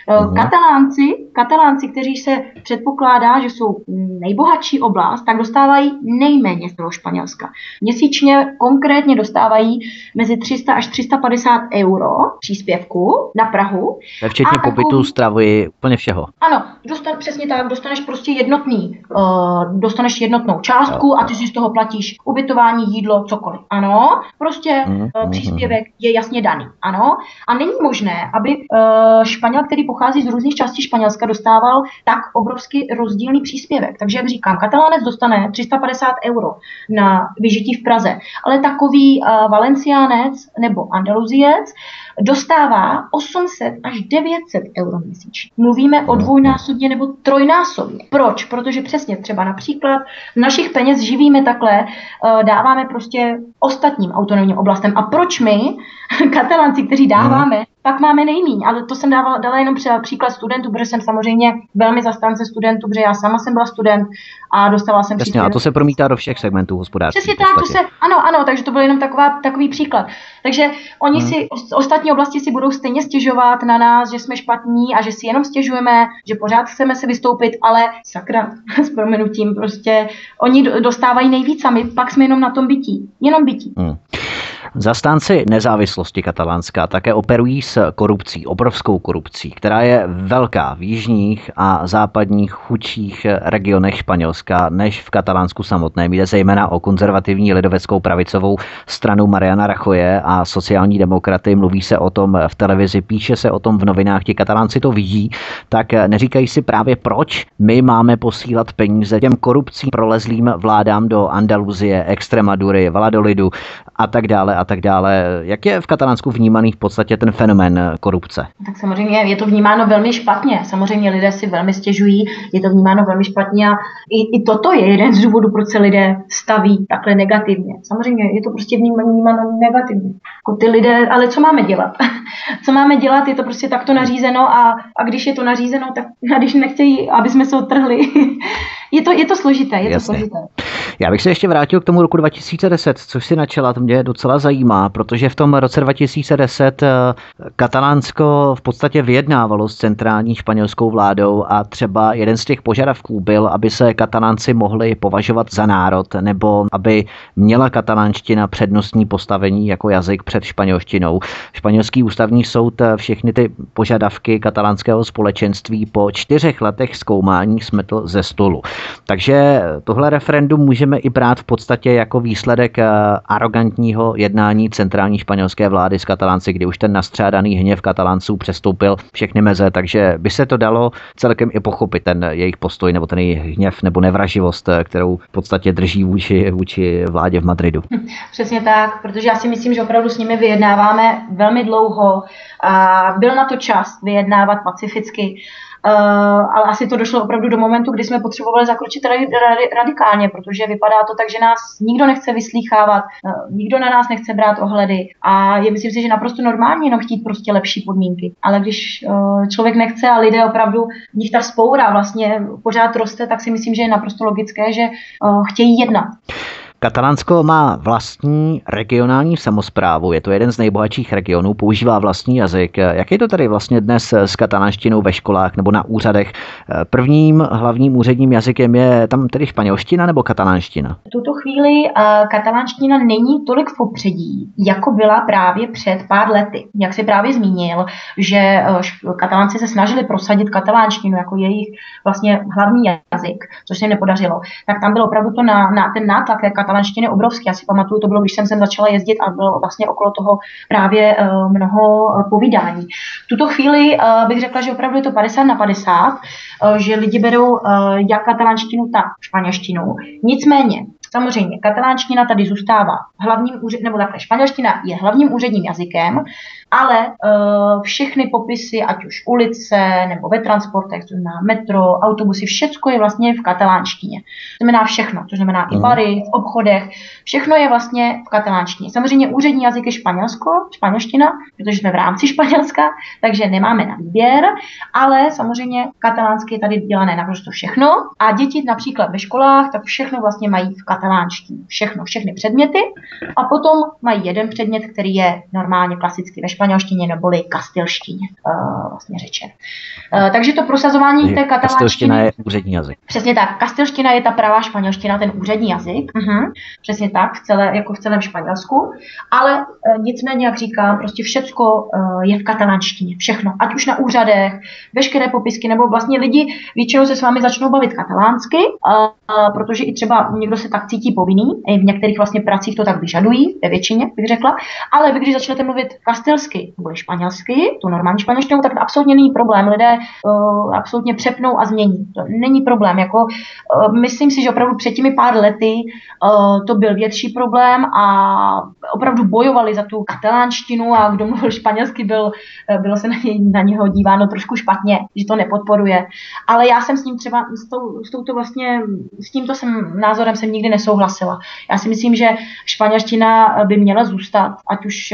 Uh-huh. Katalánci, katalánci, kteří se předpokládá, že jsou nejbohatší oblast, tak dostávají nejméně z toho Španělska. Měsíčně konkrétně dostávají mezi 300 až 350 euro příspěvku na Prahu. Včetně a pobytu, takový... stravy, úplně všeho. Ano, dostan, přesně tak, dostaneš prostě jednotný, uh, dostaneš jednotnou částku a ty si z toho platíš ubytování, jídlo, cokoliv. Ano, prostě uh, příspěvek je jasně daný. Ano, a není možné, aby uh, Španěl, který pochází z různých částí Španělska, dostával tak obrovský rozdílný příspěvek. Takže, jak říkám, katalánec dostane 350 euro na vyžití v Praze, ale takový uh, valenciánec nebo andaluziec dostává 800 až 900 euro měsíčně. Mluvíme o dvojnásobně nebo trojnásobně. Proč? Protože přesně třeba například našich peněz živíme takhle, eh, dáváme prostě ostatním autonomním oblastem. A proč my, katalanci, kteří dáváme, pak máme nejmíň. Ale to jsem dávala, dala jenom příklad studentů, protože jsem samozřejmě velmi zastánce studentů, protože já sama jsem byla student a dostala jsem Jasně, a to se promítá do všech segmentů hospodářství. Přesně tak, to se, ano, ano, takže to byl jenom taková, takový příklad. Takže oni hmm. si, ostatní oblasti si budou stejně stěžovat na nás, že jsme špatní a že si jenom stěžujeme, že pořád chceme se vystoupit, ale sakra, s proměnutím prostě, oni dostávají nejvíc a my pak jsme jenom na tom bytí. Jenom bytí. Hmm. Zastánci nezávislosti katalánská také operují s korupcí, obrovskou korupcí, která je velká v jižních a západních chudších regionech Španělska než v Katalánsku samotném. Jde zejména o konzervativní lidoveckou pravicovou stranu Mariana Rachoje a sociální demokraty. Mluví se o tom v televizi, píše se o tom v novinách, ti katalánci to vidí, tak neříkají si právě proč my máme posílat peníze těm korupcí prolezlým vládám do Andaluzie, Extremadury, Valadolidu a tak dále a tak dále. Jak je v Katalánsku vnímaný v podstatě ten fenomén korupce? Tak samozřejmě je to vnímáno velmi špatně. Samozřejmě lidé si velmi stěžují, je to vnímáno velmi špatně a i, i toto je jeden z důvodů, proč se lidé staví takhle negativně. Samozřejmě je to prostě vnímáno negativně. Jako ty lidé, ale co máme dělat? co máme dělat, je to prostě takto nařízeno a, a když je to nařízeno, tak a když nechtějí, aby jsme se odtrhli, je to, je to složité, je Jasně. to složité. Já bych se ještě vrátil k tomu roku 2010, což si načela, to mě docela zajímá, protože v tom roce 2010 eh, Katalánsko v podstatě vyjednávalo s centrální španělskou vládou a třeba jeden z těch požadavků byl, aby se katalánci mohli považovat za národ, nebo aby měla katalánština přednostní postavení jako jazyk před španělštinou. Španělský ústavní soud eh, všechny ty požadavky katalánského společenství po čtyřech letech zkoumání smetl ze stolu. Takže tohle referendum můžeme i brát v podstatě jako výsledek eh, arrogantního jednání centrální španělské vlády s katalánci, kdy už ten nastřádaný hněv katalánců přestoupil všechny meze, takže by se to dalo celkem i pochopit, ten jejich postoj nebo ten jejich hněv nebo nevraživost, eh, kterou v podstatě drží vůči, vůči vládě v Madridu. Přesně tak, protože já si myslím, že opravdu s nimi vyjednáváme velmi dlouho. A byl na to čas vyjednávat pacificky. Uh, ale asi to došlo opravdu do momentu, kdy jsme potřebovali zakročit radikálně, protože vypadá to tak, že nás nikdo nechce vyslýchávat, uh, nikdo na nás nechce brát ohledy a je myslím si, že naprosto normální jenom chtít prostě lepší podmínky. Ale když uh, člověk nechce a lidé opravdu, v nich ta spoura vlastně pořád roste, tak si myslím, že je naprosto logické, že chtějí jednat. Katalánsko má vlastní regionální samozprávu, je to jeden z nejbohatších regionů, používá vlastní jazyk. Jak je to tady vlastně dnes s katalánštinou ve školách nebo na úřadech? Prvním hlavním úředním jazykem je tam tedy španělština nebo katalánština? V tuto chvíli uh, katalánština není tolik v popředí, jako byla právě před pár lety. Jak si právě zmínil, že uh, katalánci se snažili prosadit katalánštinu jako jejich vlastně hlavní jazyk, což se nepodařilo, tak tam byl opravdu to na, na ten nátlak obrovský. Já si pamatuju, to bylo, když jsem sem začala jezdit a bylo vlastně okolo toho právě uh, mnoho uh, povídání. V tuto chvíli uh, bych řekla, že opravdu je to 50 na 50, uh, že lidi berou jak katalánštinu, tak španělštinu. Nicméně, Samozřejmě, katalánština tady zůstává hlavním, nebo takhle, španělština je hlavním úředním jazykem, ale uh, všechny popisy, ať už ulice nebo ve transportech, to znamená metro, autobusy, všechno je vlastně v katalánštině. To znamená všechno, to znamená i mhm. bary, v obchodech, všechno je vlastně v katalánštině. Samozřejmě úřední jazyk je španělsko, španělština, protože jsme v rámci Španělska, takže nemáme na výběr, ale samozřejmě katalánsky je tady dělané naprosto všechno a děti například ve školách, tak všechno vlastně mají v katalánštině. Všechno, všechny předměty a potom mají jeden předmět, který je normálně klasicky ve španělštině neboli kastilštině uh, vlastně řečen. Uh, takže to prosazování té katalánštiny... Kastilština je úřední jazyk. Přesně tak. Kastilština je ta pravá španělština, ten úřední jazyk. Uh-huh. Přesně tak, v celé, jako v celém Španělsku. Ale uh, nicméně, jak říkám, prostě všecko uh, je v katalánštině. Všechno. Ať už na úřadech, veškeré popisky, nebo vlastně lidi většinou se s vámi začnou bavit katalánsky, uh, uh, protože i třeba někdo se tak cítí povinný. V některých vlastně pracích to tak vyžadují, ve většině bych řekla. Ale vy, když začnete mluvit kastilsky, nebo španělsky, tu normální španělštinu, tak to absolutně není problém. Lidé uh, absolutně přepnou a změní. To není problém. Jako, uh, myslím si, že opravdu před těmi pár lety uh, to byl větší problém a opravdu bojovali za tu katalánštinu a kdo mluvil španělsky, byl, bylo se na, něj, na něho díváno trošku špatně, že to nepodporuje. Ale já jsem s ním třeba, s, tou, s touto vlastně, s tímto jsem, názorem jsem nikdy nesouhlasila. Já si myslím, že španělština by měla zůstat, ať už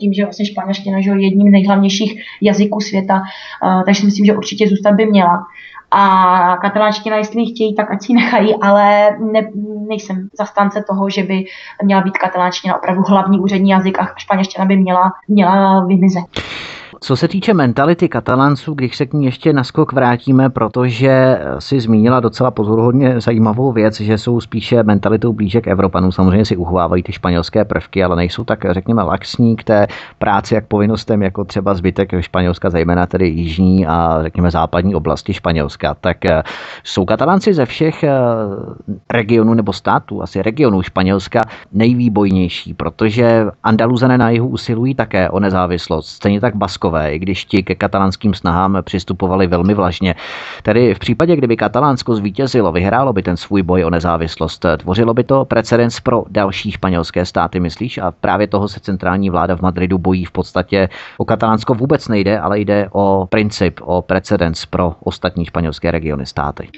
tím, že vlastně španělština že jedním z nejhlavnějších jazyků světa, uh, takže si myslím, že určitě zůstat by měla. A katalánština, jestli ji chtějí, tak ať si nechají, ale ne, nejsem zastánce toho, že by měla být katalánština opravdu hlavní úřední jazyk a španělština by měla, měla vymizet. Co se týče mentality katalánců, když se k ní ještě naskok vrátíme, protože si zmínila docela pozoruhodně zajímavou věc, že jsou spíše mentalitou blíže k Evropanům. Samozřejmě si uchovávají ty španělské prvky, ale nejsou tak, řekněme, laxní k té práci jak povinnostem, jako třeba zbytek Španělska, zejména tedy jižní a řekněme západní oblasti Španělska. Tak eh, jsou katalánci ze všech eh, regionů nebo států, asi regionů Španělska nejvýbojnější, protože Andaluzané na jihu usilují také o nezávislost. Stejně tak Basko Baskové, i když ti ke katalánským snahám přistupovali velmi vlažně. Tedy v případě, kdyby Katalánsko zvítězilo, vyhrálo by ten svůj boj o nezávislost, tvořilo by to precedens pro další španělské státy, myslíš? A právě toho se centrální vláda v Madridu bojí v podstatě. O Katalánsko vůbec nejde, ale jde o princip, o precedens pro ostatní španělské regiony státy.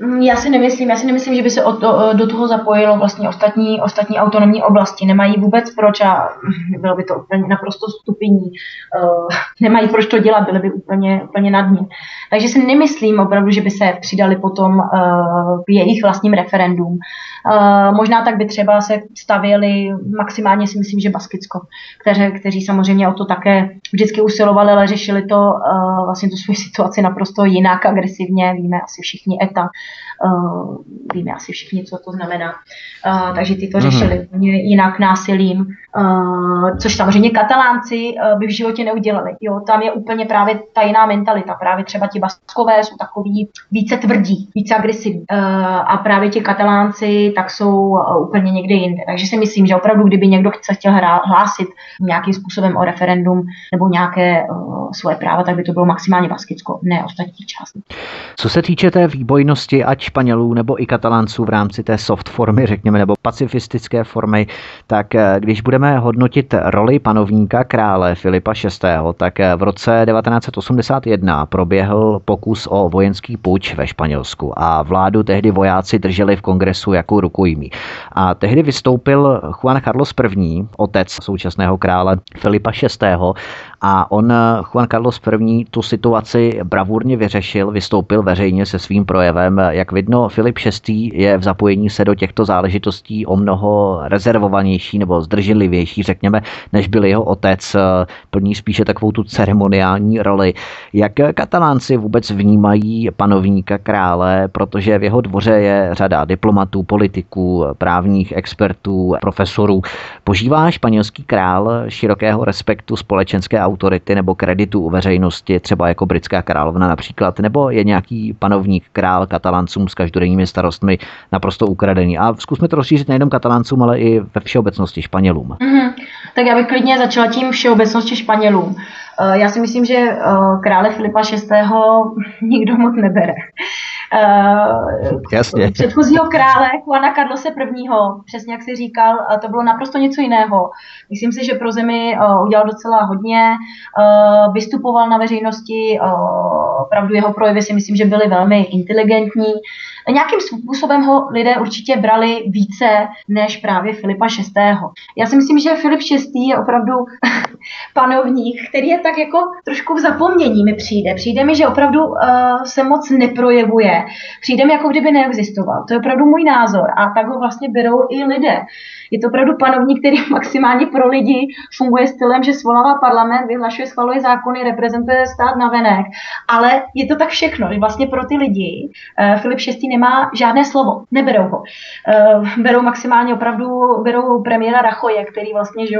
Mm, já si nemyslím, já si nemyslím, že by se o to, do toho zapojilo vlastně ostatní, ostatní autonomní oblasti. Nemají vůbec proč a bylo by to úplně naprosto stupidní. Uh, nemají proč to dělat, byly by úplně, úplně nad ním. Takže si nemyslím opravdu, že by se přidali potom uh, k jejich vlastním referendum. Uh, možná tak by třeba se stavěli, maximálně si myslím, že Baskicko, kteři, kteří samozřejmě o to také vždycky usilovali, ale řešili to vlastně tu svoji situaci naprosto jinak, agresivně, víme asi všichni ETA, uh, víme asi všichni, co to znamená. Uh, takže ty to mhm. řešili mm jinak násilím, uh, což samozřejmě katalánci uh, by v životě neudělali. Jo, tam je úplně právě ta jiná mentalita. Právě třeba ti baskové jsou takový více tvrdí, více agresivní. Uh, a právě ti katalánci tak jsou uh, úplně někde jinde. Takže si myslím, že opravdu, kdyby někdo se chtěl hlásit nějakým způsobem o referendum nebo nějaké uh, svoje práva, tak by to bylo maximálně Baskicko, ne ostatní části. Co se týče té výbojnosti, ať Španělů nebo i Katalánců v rámci té soft formy, řekněme, nebo pacifistické formy, tak eh, když budeme hodnotit roli panovníka krále Filipa VI., tak eh, v roce 1981 proběhl pokus o vojenský puč ve Španělsku a vládu tehdy vojáci drželi v kongresu jako rukojmí. A tehdy vystoupil Juan Carlos I., otec současného krále Filipa VI., a on, Juan Carlos I, tu situaci bravurně vyřešil, vystoupil veřejně se svým projevem. Jak vidno, Filip VI. je v zapojení se do těchto záležitostí o mnoho rezervovanější nebo zdrženlivější, řekněme, než byl jeho otec, plní spíše takovou tu ceremoniální roli. Jak katalánci vůbec vnímají panovníka krále, protože v jeho dvoře je řada diplomatů, politiků, právních expertů, profesorů. Požívá španělský král širokého respektu společenské autority nebo kreditu u veřejnosti, třeba jako britská královna například, nebo je nějaký panovník král kataláncům s každodenními starostmi naprosto ukradený. A zkusme to rozšířit nejenom kataláncům, ale i ve všeobecnosti Španělům. Mm-hmm. Tak já bych klidně začala tím všeobecnosti Španělům. Eh, já si myslím, že eh, krále Filipa VI. nikdo moc nebere. Uh, Jasně. předchozího krále Juana Carlose I., přesně jak si říkal, to bylo naprosto něco jiného. Myslím si, že pro zemi uh, udělal docela hodně, uh, vystupoval na veřejnosti, opravdu jeho projevy si myslím, že byly velmi inteligentní. Nějakým způsobem ho lidé určitě brali více než právě Filipa VI. Já si myslím, že Filip VI je opravdu panovník, který je tak jako trošku v zapomnění mi přijde. Přijde mi, že opravdu uh, se moc neprojevuje. Přijde mi, jako kdyby neexistoval. To je opravdu můj názor a tak ho vlastně berou i lidé. Je to opravdu panovník, který maximálně pro lidi funguje stylem, že svolává parlament, vyhlašuje, schvaluje zákony, reprezentuje stát na venek, ale je to tak všechno. Vlastně pro ty lidi uh, Filip VI nemá žádné slovo, neberou ho. Uh, berou maximálně opravdu, berou premiéra Rachoje, který vlastně že,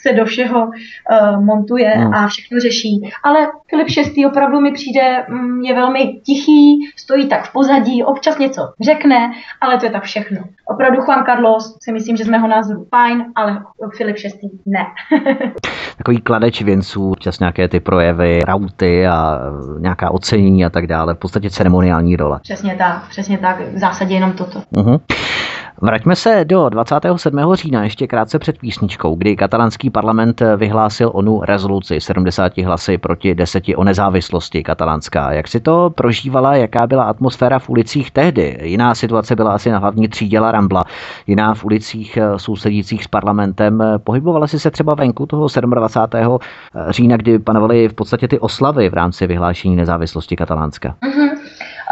se do všeho uh, montuje hmm. a všechno řeší. Ale Filip VI opravdu mi přijde, um, je velmi tichý, stojí tak v pozadí, občas něco řekne, ale to je tak všechno. Opravdu Juan Carlos si myslím, že z mého názoru fajn, ale Filip VI ne. Takový kladeč věnců, čas nějaké ty projevy, rauty a nějaká ocenění a tak dále, v podstatě ceremoniální role. Přesně tak, přesně tak, v zásadě jenom toto. Uh-huh. Vraťme se do 27. října, ještě krátce před písničkou, kdy katalánský parlament vyhlásil onu rezoluci 70 hlasy proti 10 o nezávislosti katalánská. Jak si to prožívala, jaká byla atmosféra v ulicích tehdy? Jiná situace byla asi na hlavní tříděla Rambla, jiná v ulicích eh, sousedících s parlamentem. Pohybovala si se třeba venku toho 27. října, kdy panovaly v podstatě ty oslavy v rámci vyhlášení nezávislosti katalánska? Mm-hmm.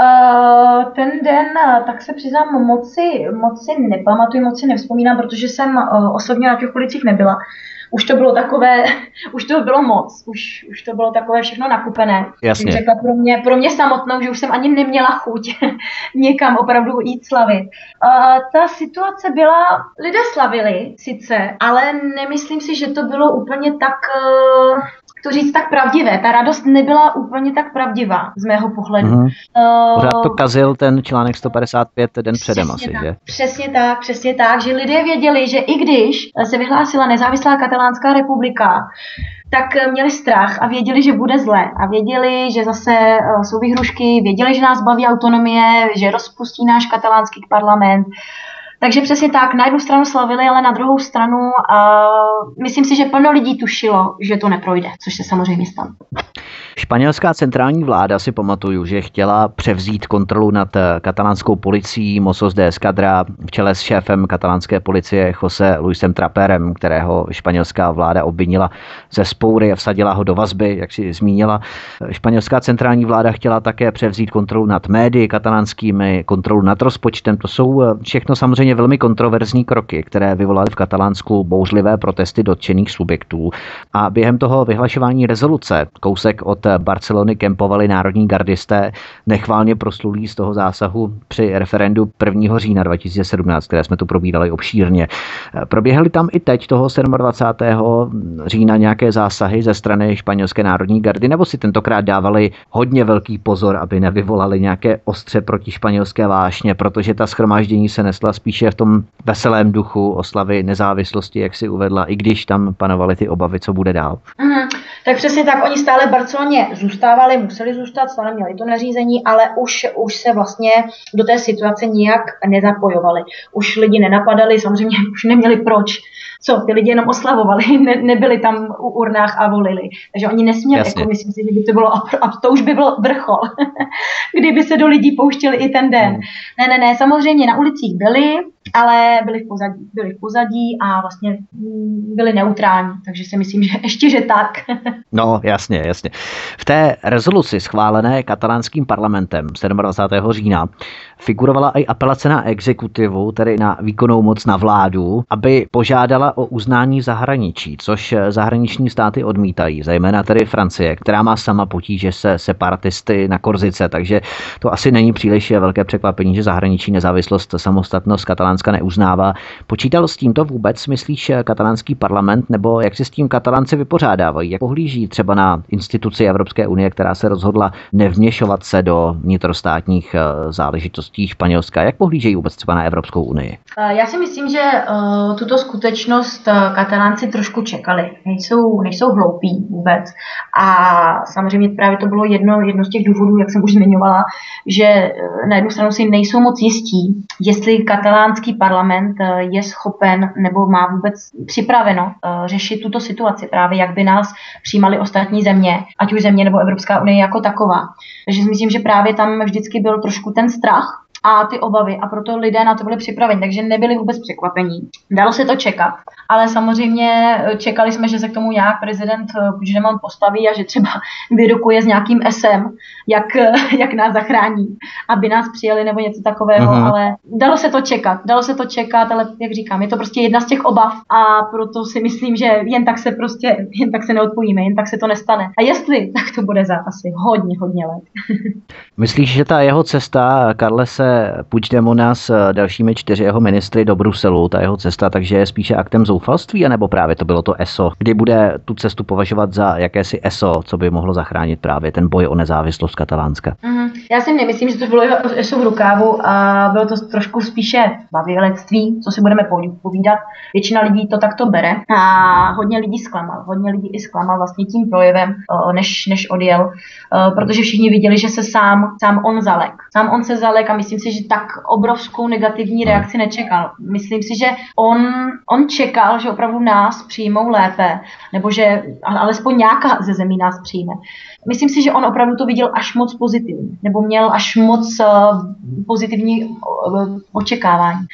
Uh, ten den, tak se přiznám, moc si, moc si nepamatuju, moc si nevzpomínám, protože jsem uh, osobně na těch ulicích nebyla. Už to bylo takové, už to bylo moc, už, už to bylo takové všechno nakupené. Jasně. Řekla pro mě, pro mě samotnou, že už jsem ani neměla chuť někam opravdu jít slavit. Uh, ta situace byla, lidé slavili sice, ale nemyslím si, že to bylo úplně tak to říct tak pravdivé. Ta radost nebyla úplně tak pravdivá z mého pohledu. Mm. Uh, Pořád to kazil ten článek 155 den předem asi, tak, že? Přesně tak, přesně tak, že lidé věděli, že i když se vyhlásila nezávislá katalánská republika, tak měli strach a věděli, že bude zle. A věděli, že zase uh, jsou výhrušky, věděli, že nás baví autonomie, že rozpustí náš katalánský parlament. Takže přesně tak, na jednu stranu slavili, ale na druhou stranu uh, myslím si, že plno lidí tušilo, že to neprojde, což se samozřejmě stalo. Španělská centrální vláda si pamatuju, že chtěla převzít kontrolu nad eh, katalánskou policií Mossos de Escadra v čele s šéfem katalánské policie Jose Luisem Traperem, kterého španělská vláda obvinila ze spoury a vsadila ho do vazby, jak si zmínila. Španělská centrální vláda chtěla také převzít kontrolu nad médii katalánskými, kontrolu nad rozpočtem. To jsou eh, všechno samozřejmě velmi kontroverzní kroky, které vyvolaly v Katalánsku bouřlivé protesty dotčených subjektů. A během toho vyhlašování rezoluce, kousek od Barcelony kempovali národní gardisté, nechválně proslulí z toho zásahu při referendu 1. října 2017, které jsme tu probírali obšírně. Proběhly tam i teď toho 27. října nějaké zásahy ze strany španělské národní gardy, nebo si tentokrát dávali hodně velký pozor, aby nevyvolali nějaké ostře proti španělské vášně, protože ta schromáždění se nesla spíše v tom veselém duchu oslavy nezávislosti, jak si uvedla, i když tam panovaly ty obavy, co bude dál. Mm, tak přesně tak, oni stále v Barceloně zůstávali, museli zůstat, stále měli to nařízení, ale už, už se vlastně do té situace nijak nezapojovali. Už lidi nenapadali, samozřejmě už neměli proč co, ty lidi jenom oslavovali, ne, nebyli tam u urnách a volili. Takže oni nesměli, jako myslím si, že by to bylo, a to už by bylo vrchol, kdyby se do lidí pouštěli i ten den. Hmm. Ne, ne, ne, samozřejmě na ulicích byli, time ale byli v pozadí, byli v pozadí a vlastně mm, byli neutrální, takže si myslím, že ještě, že tak. no, jasně, jasně. V té rezoluci schválené katalánským parlamentem 27. října figurovala i apelace na exekutivu, tedy na výkonnou moc na vládu, aby požádala o uznání zahraničí, což zahraniční státy odmítají, zejména tedy Francie, která má sama potíže se separatisty na Korzice, takže to asi není příliš velké překvapení, že zahraniční nezávislost, samostatnost Katalánska neuznává. Počítal s tímto vůbec, myslíš, katalánský parlament, nebo jak si s tím katalánci vypořádávají? Jak pohlíží třeba na instituci Evropské unie, která se rozhodla nevměšovat se do vnitrostátních eh, záležitostí Španělska? Jak pohlížejí vůbec třeba na Evropskou unii? Eh, já si myslím, že uh, tuto skutečnost katalánci trošku čekali. Nejsou, nejsou hloupí vůbec. A samozřejmě právě to bylo jedno, jedno z těch důvodů, jak jsem už zmiňovala, že na jednu stranu si nejsou moc jistí, jestli katalánský parlament eh, je schopen nebo má vůbec připraveno eh, řešit tuto situaci, právě jak by nás přijímali ostatní země, ať už země nebo Evropská unie jako taková. Takže si myslím, že právě tam vždycky byl trošku ten strach, a ty obavy a proto lidé na to byli připraveni, takže nebyli vůbec překvapení. Dalo se to čekat, ale samozřejmě eh, čekali jsme, že se k tomu nějak prezident eh, Puigdemont postaví a že třeba vyrukuje s nějakým SM, jak, eh, jak nás zachrání, aby nás přijeli nebo něco takového, uh-huh. ale dalo se to čekat, dalo se to čekat, ale jak říkám, je to prostě jedna z těch obav a proto si myslím, že jen tak se prostě, jen tak se neodpojíme, jen tak se to nestane. A jestli, tak to bude za asi hodně, hodně let. Myslíš, že ta jeho cesta, Karle, se Puigdemona s dalšími čtyři jeho ministry do Bruselu, ta jeho cesta, takže je spíše aktem zoufalství, anebo právě to bylo to ESO, kdy bude tu cestu považovat za jakési ESO, co by mohlo zachránit právě ten boj o nezávislost Katalánska? Mm, já si nemyslím, že to bylo ESO v rukávu a bylo to trošku spíše bavělectví, co si budeme povídat. Většina lidí to takto bere a hodně lidí zklamal. Hodně lidí i zklamal vlastně tím projevem, než, než odjel, protože všichni viděli, že se sám, sám on zalek. Sám on se zalek a myslím si, že tak obrovskou negativní reakci nečekal. Myslím si, že on, on čekal, že opravdu nás přijmou lépe, nebo že alespoň nějaká ze zemí nás přijme. Myslím si, že on opravdu to viděl až moc pozitivní, nebo měl až moc uh, pozitivní uh, očekávání.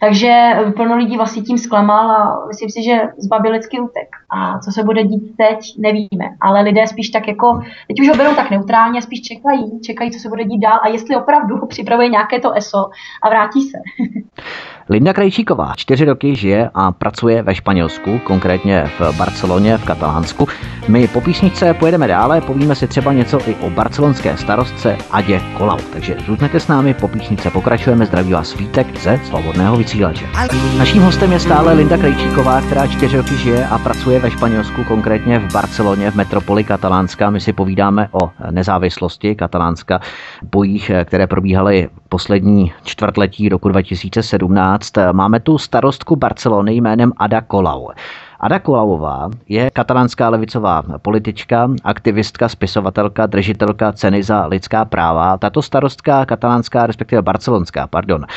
Takže plno lidí vlastně tím zklamal a myslím si, že zbabilicky utek. A co se bude dít teď, nevíme. Ale lidé spíš tak jako, teď už ho berou tak neutrálně, spíš čekají, čekají, co se bude dít dál a jestli opravdu připravuje nějaké to ESO a vrátí se. Linda Krejčíková čtyři roky žije a pracuje ve Španělsku, konkrétně v Barceloně, v Katalánsku. My po písničce pojedeme dále, povíme si třeba něco i o barcelonské starostce Adě Kolau. Takže zůstněte s námi, po písničce pokračujeme. Zdraví vás Vítek ze Svobodného vysílače. Naším hostem je stále Linda Krejčíková, která čtyři roky žije a pracuje ve Španělsku, konkrétně v Barceloně, v metropoli Katalánska. My si povídáme o nezávislosti Katalánska, bojích, které probíhaly poslední čtvrtletí roku 2017. Máme tu starostku Barcelony jménem Ada Colau. Ada Kolauová je katalánská levicová politička, aktivistka, spisovatelka, držitelka ceny za lidská práva. Tato starostka katalánská, respektive barcelonská, pardon,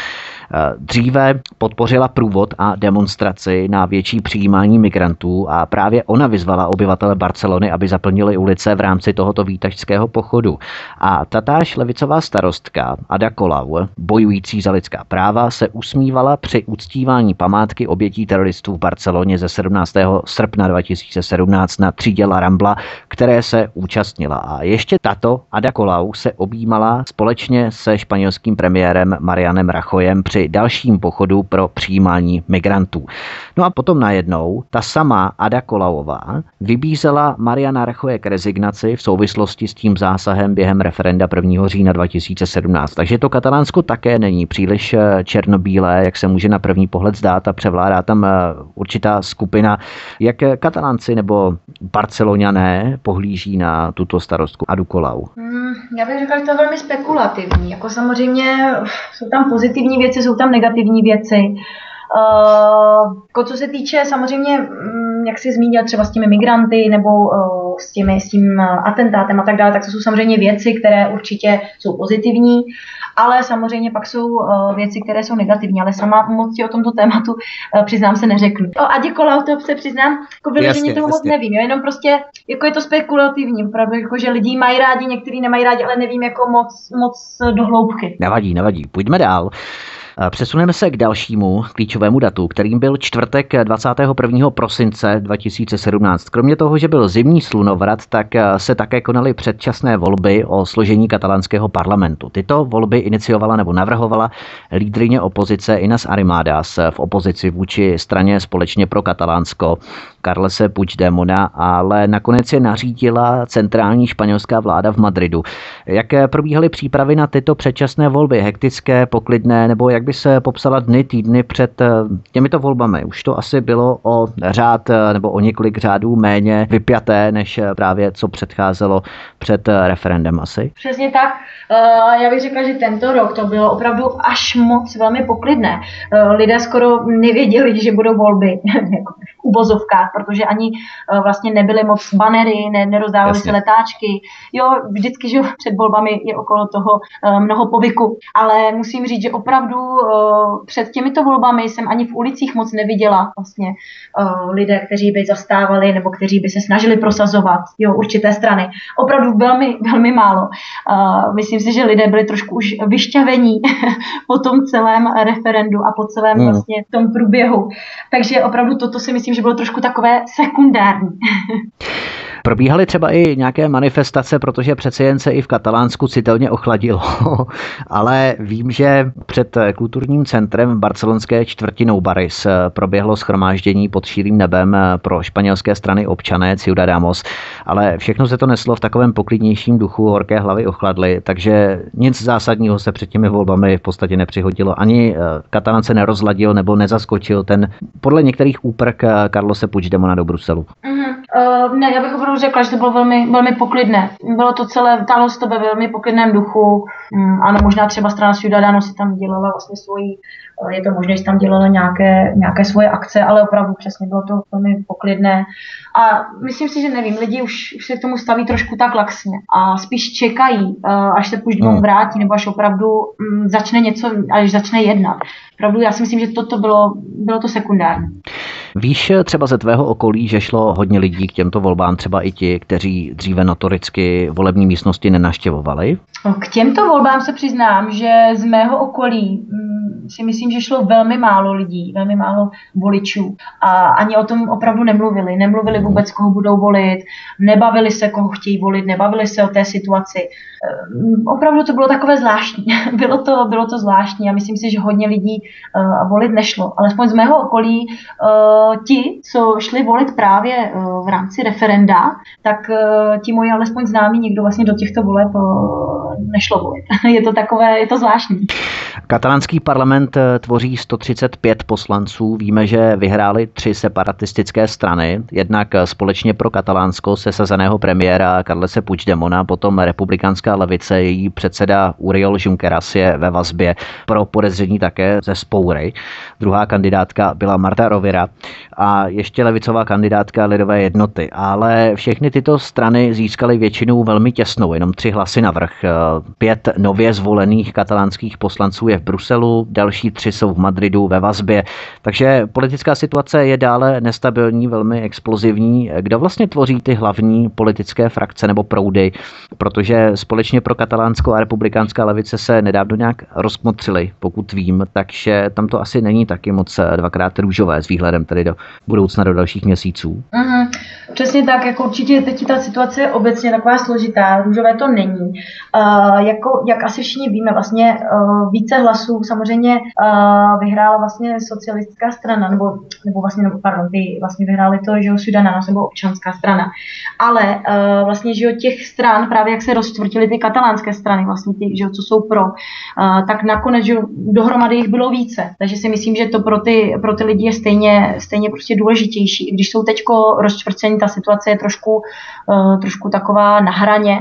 Dříve podpořila průvod a demonstraci na větší přijímání migrantů a právě ona vyzvala obyvatele Barcelony, aby zaplnili ulice v rámci tohoto výtažského pochodu. A tatáž levicová starostka Ada Kolau, bojující za lidská práva, se usmívala při uctívání památky obětí teroristů v Barceloně ze 17. srpna 2017 na třídě La Rambla, které se účastnila. A ještě tato Ada Kolau se objímala společně se španělským premiérem Marianem Rachojem při při dalším pochodu pro přijímání migrantů. No a potom najednou ta sama Ada Kolauová vybízela Mariana Rachoje k rezignaci v souvislosti s tím zásahem během referenda 1. října 2017. Takže to Katalánsko také není příliš eh, černobílé, jak se může na první pohled zdát a převládá tam eh, určitá skupina, jak katalánci nebo barceloňané pohlíží na tuto starostku Adu Kolau. Hmm, já bych řekla, že to je velmi spekulativní. Jako samozřejmě jsou tam pozitivní věci, jsou tam negativní věci. Uh, co se týče samozřejmě, mm, jak jsi zmínil třeba s těmi migranty nebo uh, s, těmi, s tím atentátem a tak dále, tak to jsou samozřejmě věci, které určitě jsou pozitivní, ale samozřejmě pak jsou uh, věci, které jsou negativní, ale sama moc ti o tomto tématu uh, přiznám se neřeknu. O Adě Kolau to se přiznám, jako vyloženě toho moc nevím, jo, jenom prostě jako je to spekulativní, opravdu, jako že lidi mají rádi, někteří nemají rádi, ale nevím jako moc, moc do hloubky. Nevadí, nevadí, pojďme dál. Přesuneme se k dalšímu klíčovému datu, kterým byl čtvrtek 21. prosince 2017. Kromě toho, že byl zimní slunovrat, tak se také konaly předčasné volby o složení katalánského parlamentu. Tyto volby iniciovala nebo navrhovala lídrině opozice Inas Arimadas v opozici vůči straně společně pro Katalánsko Carlese Puigdemona, ale nakonec je nařídila centrální španělská vláda v Madridu. Jak probíhaly přípravy na tyto předčasné volby? Hektické, poklidné, nebo jak by se popsala dny, týdny před eh, těmito volbami? Už to asi bylo o řád eh, nebo o několik řádů méně vypjaté, než eh, právě co předcházelo před referendem asi? Přesně tak. Já bych řekla, že tento rok to bylo opravdu až moc velmi poklidné. Lidé skoro nevěděli, že budou volby. V uvozovkách, protože ani uh, vlastně nebyly moc banery, ne, nerozdávaly se letáčky. Jo, vždycky, že před volbami je okolo toho uh, mnoho povyku, ale musím říct, že opravdu uh, před těmito volbami jsem ani v ulicích moc neviděla vlastně lidé, kteří by zastávali nebo kteří by se snažili prosazovat jo, určité strany. Opravdu velmi, velmi málo. Myslím si, že lidé byli trošku už vyšťavení po tom celém referendu a po celém hmm. vlastně tom průběhu. Takže opravdu toto si myslím, myslím, že bylo trošku takové sekundární. Probíhaly třeba i nějaké manifestace, protože přece jen se i v Katalánsku citelně ochladilo. Ale vím, že před kulturním centrem barcelonské čtvrtinou Baris proběhlo schromáždění pod šírým nebem pro španělské strany občané Ciudadanos. Ale všechno se to neslo v takovém poklidnějším duchu, horké hlavy ochladly, takže nic zásadního se před těmi volbami v podstatě nepřihodilo. Ani eh, Katalán se nerozladil nebo nezaskočil ten podle některých úprk Carlose Puigdemona do Bruselu. Mm-hmm. Uh, ne, já bych opravdu řekla, že to bylo velmi, velmi poklidné. Bylo to celé, táhlo to ve velmi poklidném duchu. Um, ano, možná třeba strana Ciudadano si tam dělala vlastně svoji, je to možné, že tam dělala nějaké, nějaké svoje akce, ale opravdu přesně bylo to velmi poklidné. A myslím si, že nevím, lidi už, už se k tomu staví trošku tak laxně a spíš čekají, uh, až se Puigdemont hmm. vrátí, nebo až opravdu um, začne něco, až začne jednat. Opravdu já si myslím, že toto bylo, bylo to sekundární. Víš třeba ze tvého okolí, že šlo hodně lidí k těmto volbám, třeba i ti, kteří dříve notoricky volební místnosti nenaštěvovali? K těmto volbám se přiznám, že z mého okolí mm, si myslím, že šlo velmi málo lidí, velmi málo voličů a ani o tom opravdu nemluvili. Nemluvili vůbec, koho budou volit, nebavili se, koho chtějí volit, nebavili se o té situaci. Ehm, opravdu to bylo takové zvláštní. bylo, to, bylo to zvláštní a myslím si, že hodně lidí uh, volit nešlo. Alespoň z mého okolí uh, ti, co šli volit právě v rámci referenda, tak ti moji alespoň známí někdo vlastně do těchto voleb nešlo volit. je to takové, je to zvláštní. Katalánský parlament tvoří 135 poslanců. Víme, že vyhráli tři separatistické strany. Jednak společně pro Katalánsko sesazeného premiéra Carlese Puigdemona, potom republikánská levice, její předseda Uriol Junqueras je ve vazbě pro podezření také ze spoury. Druhá kandidátka byla Marta Rovira a ještě levicová kandidátka Lidové jednoty. Ale všechny tyto strany získaly většinou velmi těsnou, jenom tři hlasy navrh. Pět nově zvolených katalánských poslanců je v Bruselu, další tři jsou v Madridu ve vazbě. Takže politická situace je dále nestabilní, velmi explozivní. Kdo vlastně tvoří ty hlavní politické frakce nebo proudy? Protože společně pro katalánskou a republikánská levice se nedávno nějak rozkmotřili, pokud vím, takže tam to asi není taky moc eh, dvakrát růžové s výhledem tedy do budoucna do dalších měsíců. Mm-hmm. Přesně tak, jako určitě teď ta situace je obecně taková složitá, růžové to není. Uh, jako, jak asi všichni víme, vlastně uh, více hlasů samozřejmě uh, vyhrála vlastně socialistická strana, nebo, nebo vlastně, nebo, pardon, ty vlastně vyhráli to, že jo, nebo občanská strana. Ale uh, vlastně, že jo, těch stran, právě jak se rozčtvrtili ty katalánské strany, vlastně ty, že jo, co jsou pro, uh, tak nakonec, že jo, dohromady jich bylo více. Takže si myslím, že to pro ty, pro ty lidi je stejně, stejně prostě důležitější. I když jsou teďko rozčtvrcení, ta situace je trošku, uh, trošku taková na hraně,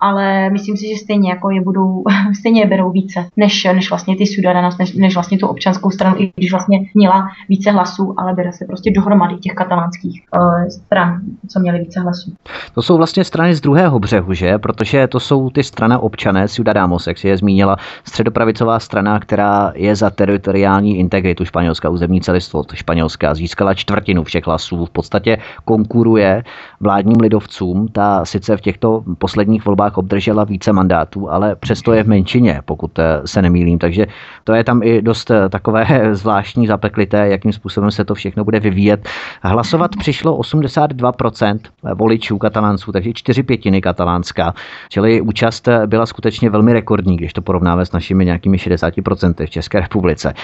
ale myslím si, že stejně jako je budou, stejně je berou více, než, než vlastně ty Sudana, než, než vlastně tu občanskou stranu, i když vlastně měla více hlasů, ale bere se prostě dohromady těch katalánských uh, stran, co měly více hlasů. To jsou vlastně strany z druhého břehu, že? Protože to jsou ty strana občané, Ciudadanos, jak si je zmínila, středopravicová strana, která je za teritoriální integritu Španělska, územní celistvost Španělska, získala čtvrtinu všech hlasů, v podstatě konkuruje vládním lidovcům, ta sice v těchto posledních volbách volbách obdržela více mandátů, ale přesto je v menšině, pokud se nemýlím. Takže to je tam i dost takové zvláštní zapeklité, jakým způsobem se to všechno bude vyvíjet. Hlasovat přišlo 82% voličů katalánců, takže čtyři pětiny katalánská. Čili účast byla skutečně velmi rekordní, když to porovnáme s našimi nějakými 60% v České republice.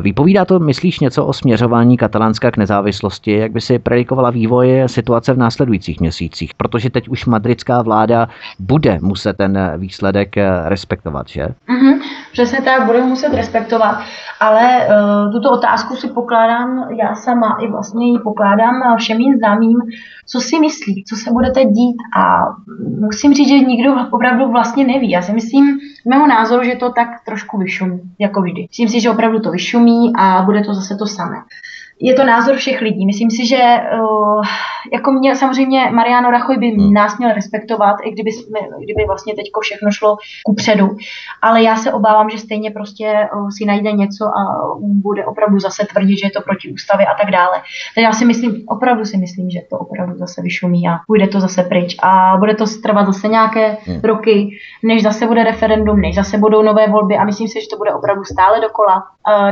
Vypovídá to, myslíš, něco o směřování katalánska k nezávislosti? Jak by si predikovala vývoj situace v následujících měsících? Protože teď už madridská vláda bude muset ten výsledek respektovat, že? Mm-hmm, přesně tak, bude muset respektovat, ale uh, tuto otázku si pokládám já sama i vlastně ji pokládám všem mým známým, co si myslí, co se bude teď dít a musím říct, že nikdo opravdu vlastně neví. Já si myslím, mého názoru, že to tak trošku vyšumí, jako vždy. Myslím si, že opravdu to vyšumí a bude to zase to samé je to názor všech lidí. Myslím si, že uh, jako mě samozřejmě Mariano Rachoj by hmm. nás měl respektovat, i kdyby, jsme, kdyby vlastně teď všechno šlo ku předu. Ale já se obávám, že stejně prostě uh, si najde něco a bude opravdu zase tvrdit, že je to proti ústavě a tak dále. Takže já si myslím, opravdu si myslím, že to opravdu zase vyšumí a půjde to zase pryč. A bude to trvat zase nějaké hmm. roky, než zase bude referendum, než zase budou nové volby a myslím si, že to bude opravdu stále dokola,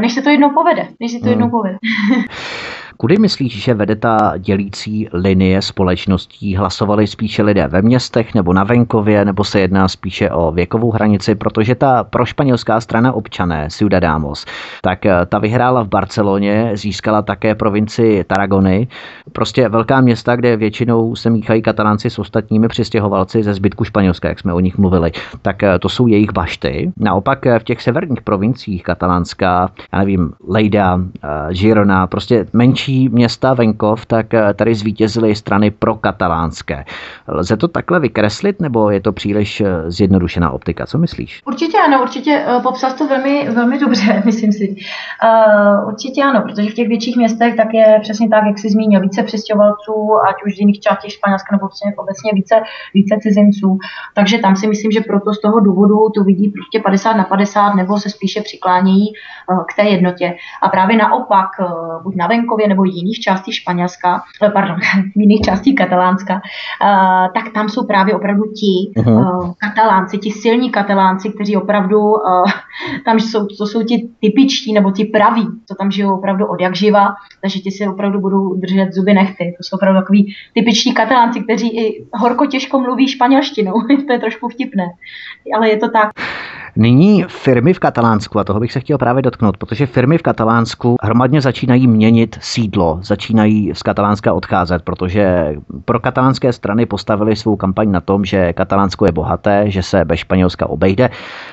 než se to jednou povede. Než se to hmm. jednou povede. Kudy myslíš, že vede ta dělící linie společností? Hlasovali spíše lidé ve městech nebo na venkově, nebo se jedná spíše o věkovou hranici, protože ta prošpanělská strana občané, Ciudadanos, tak eh, ta vyhrála v Barceloně, získala také provinci Taragony, prostě velká města, kde většinou se míchají katalánci s ostatními přistěhovalci ze zbytku Španělska, jak jsme o nich mluvili, tak eh, to jsou jejich bašty. Naopak eh, v těch severních provinciích katalánská, já nevím, Lejda, Girona, prostě menší města venkov, tak eh, tady zvítězily strany pro katalánské. Lze to takhle vykreslit, nebo je to příliš eh, zjednodušená optika? Co myslíš? Určitě ano, určitě uh, popsal to velmi, velmi dobře, myslím si. Uh, určitě ano, protože v těch větších městech tak je přesně tak, jak jsi zmínil, více přestěhovalců, ať už z jiných částí Španělska nebo obecně, více, více cizinců. Takže tam si myslím, že proto z toho důvodu to vidí prostě 50 na 50 nebo se spíše přiklánějí k té jednotě. A právě naopak, buď na venkově nebo jiných částí Španělska, eh, pardon, jiných částí Katalánska, uh, tak tam jsou právě opravdu ti uh-huh. uh, katalánci, ti silní katalánci, kteří opravdu tam jsou, to jsou ti typičtí nebo ti praví, co tam žijou opravdu od jak živa, takže ti si opravdu budou držet zuby nechty. To jsou opravdu takový typičtí katalánci, kteří i horko těžko mluví španělštinou. to je trošku vtipné, ale je to tak. Nyní firmy v Katalánsku, a toho bych se chtěl právě dotknout, protože firmy v Katalánsku hromadně začínají měnit sídlo, začínají z Katalánska odcházet, protože pro katalánské strany postavili svou kampaň na tom, že Katalánsko je bohaté, že se bez Španělska obejde.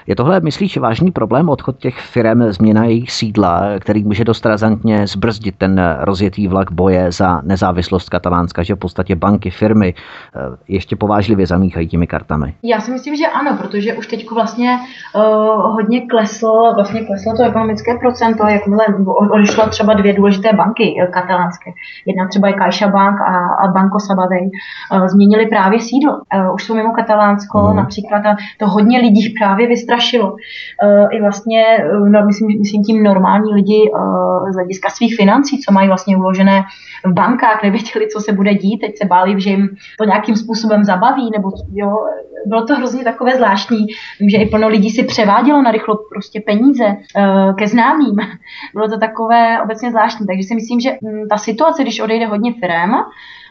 Je tohle, myslíš, vážný problém odchod těch firm, změna jejich sídla, který může dost razantně zbrzdit ten rozjetý vlak boje za nezávislost Katalánska, že v podstatě banky, firmy eh, ještě povážlivě zamíchají těmi kartami? Já si myslím, že ano, protože už teď vlastně uh, hodně kleslo, vlastně kleslo to ekonomické procento, jakmile odešlo třeba dvě důležité banky eh, katalánské. Jedna třeba je Caixa Bank a, a Banco Sabadell. Uh, změnili právě sídlo. Uh, už jsou mimo Katalánsko mm. například a to hodně lidí právě vystrašilo. Uh, I vlastně, no, myslím, myslím tím normální lidi uh, z hlediska svých financí, co mají vlastně uložené v bankách, nevěděli, co se bude dít, teď se báli, že jim to nějakým způsobem zabaví, nebo jo, bylo to hrozně takové zvláštní. Vím, že i plno lidí si převádělo na rychlo prostě peníze uh, ke známým. Bylo to takové obecně zvláštní. Takže si myslím, že mm, ta situace, když odejde hodně firm,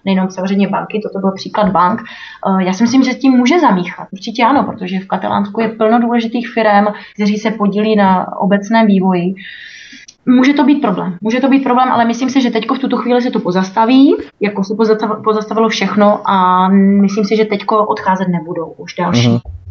nejenom samozřejmě banky, toto byl příklad bank. Uh, já si myslím, že s tím může zamíchat. Určitě ano, protože v Katalánsku je plno důležitých firm, kteří se podílí na obecném vývoji. Může to být problém. Může to být problém, ale myslím si, že teď v tuto chvíli se to pozastaví, jako se pozastavilo všechno a myslím si, že teď odcházet nebudou už další. Mm-hmm.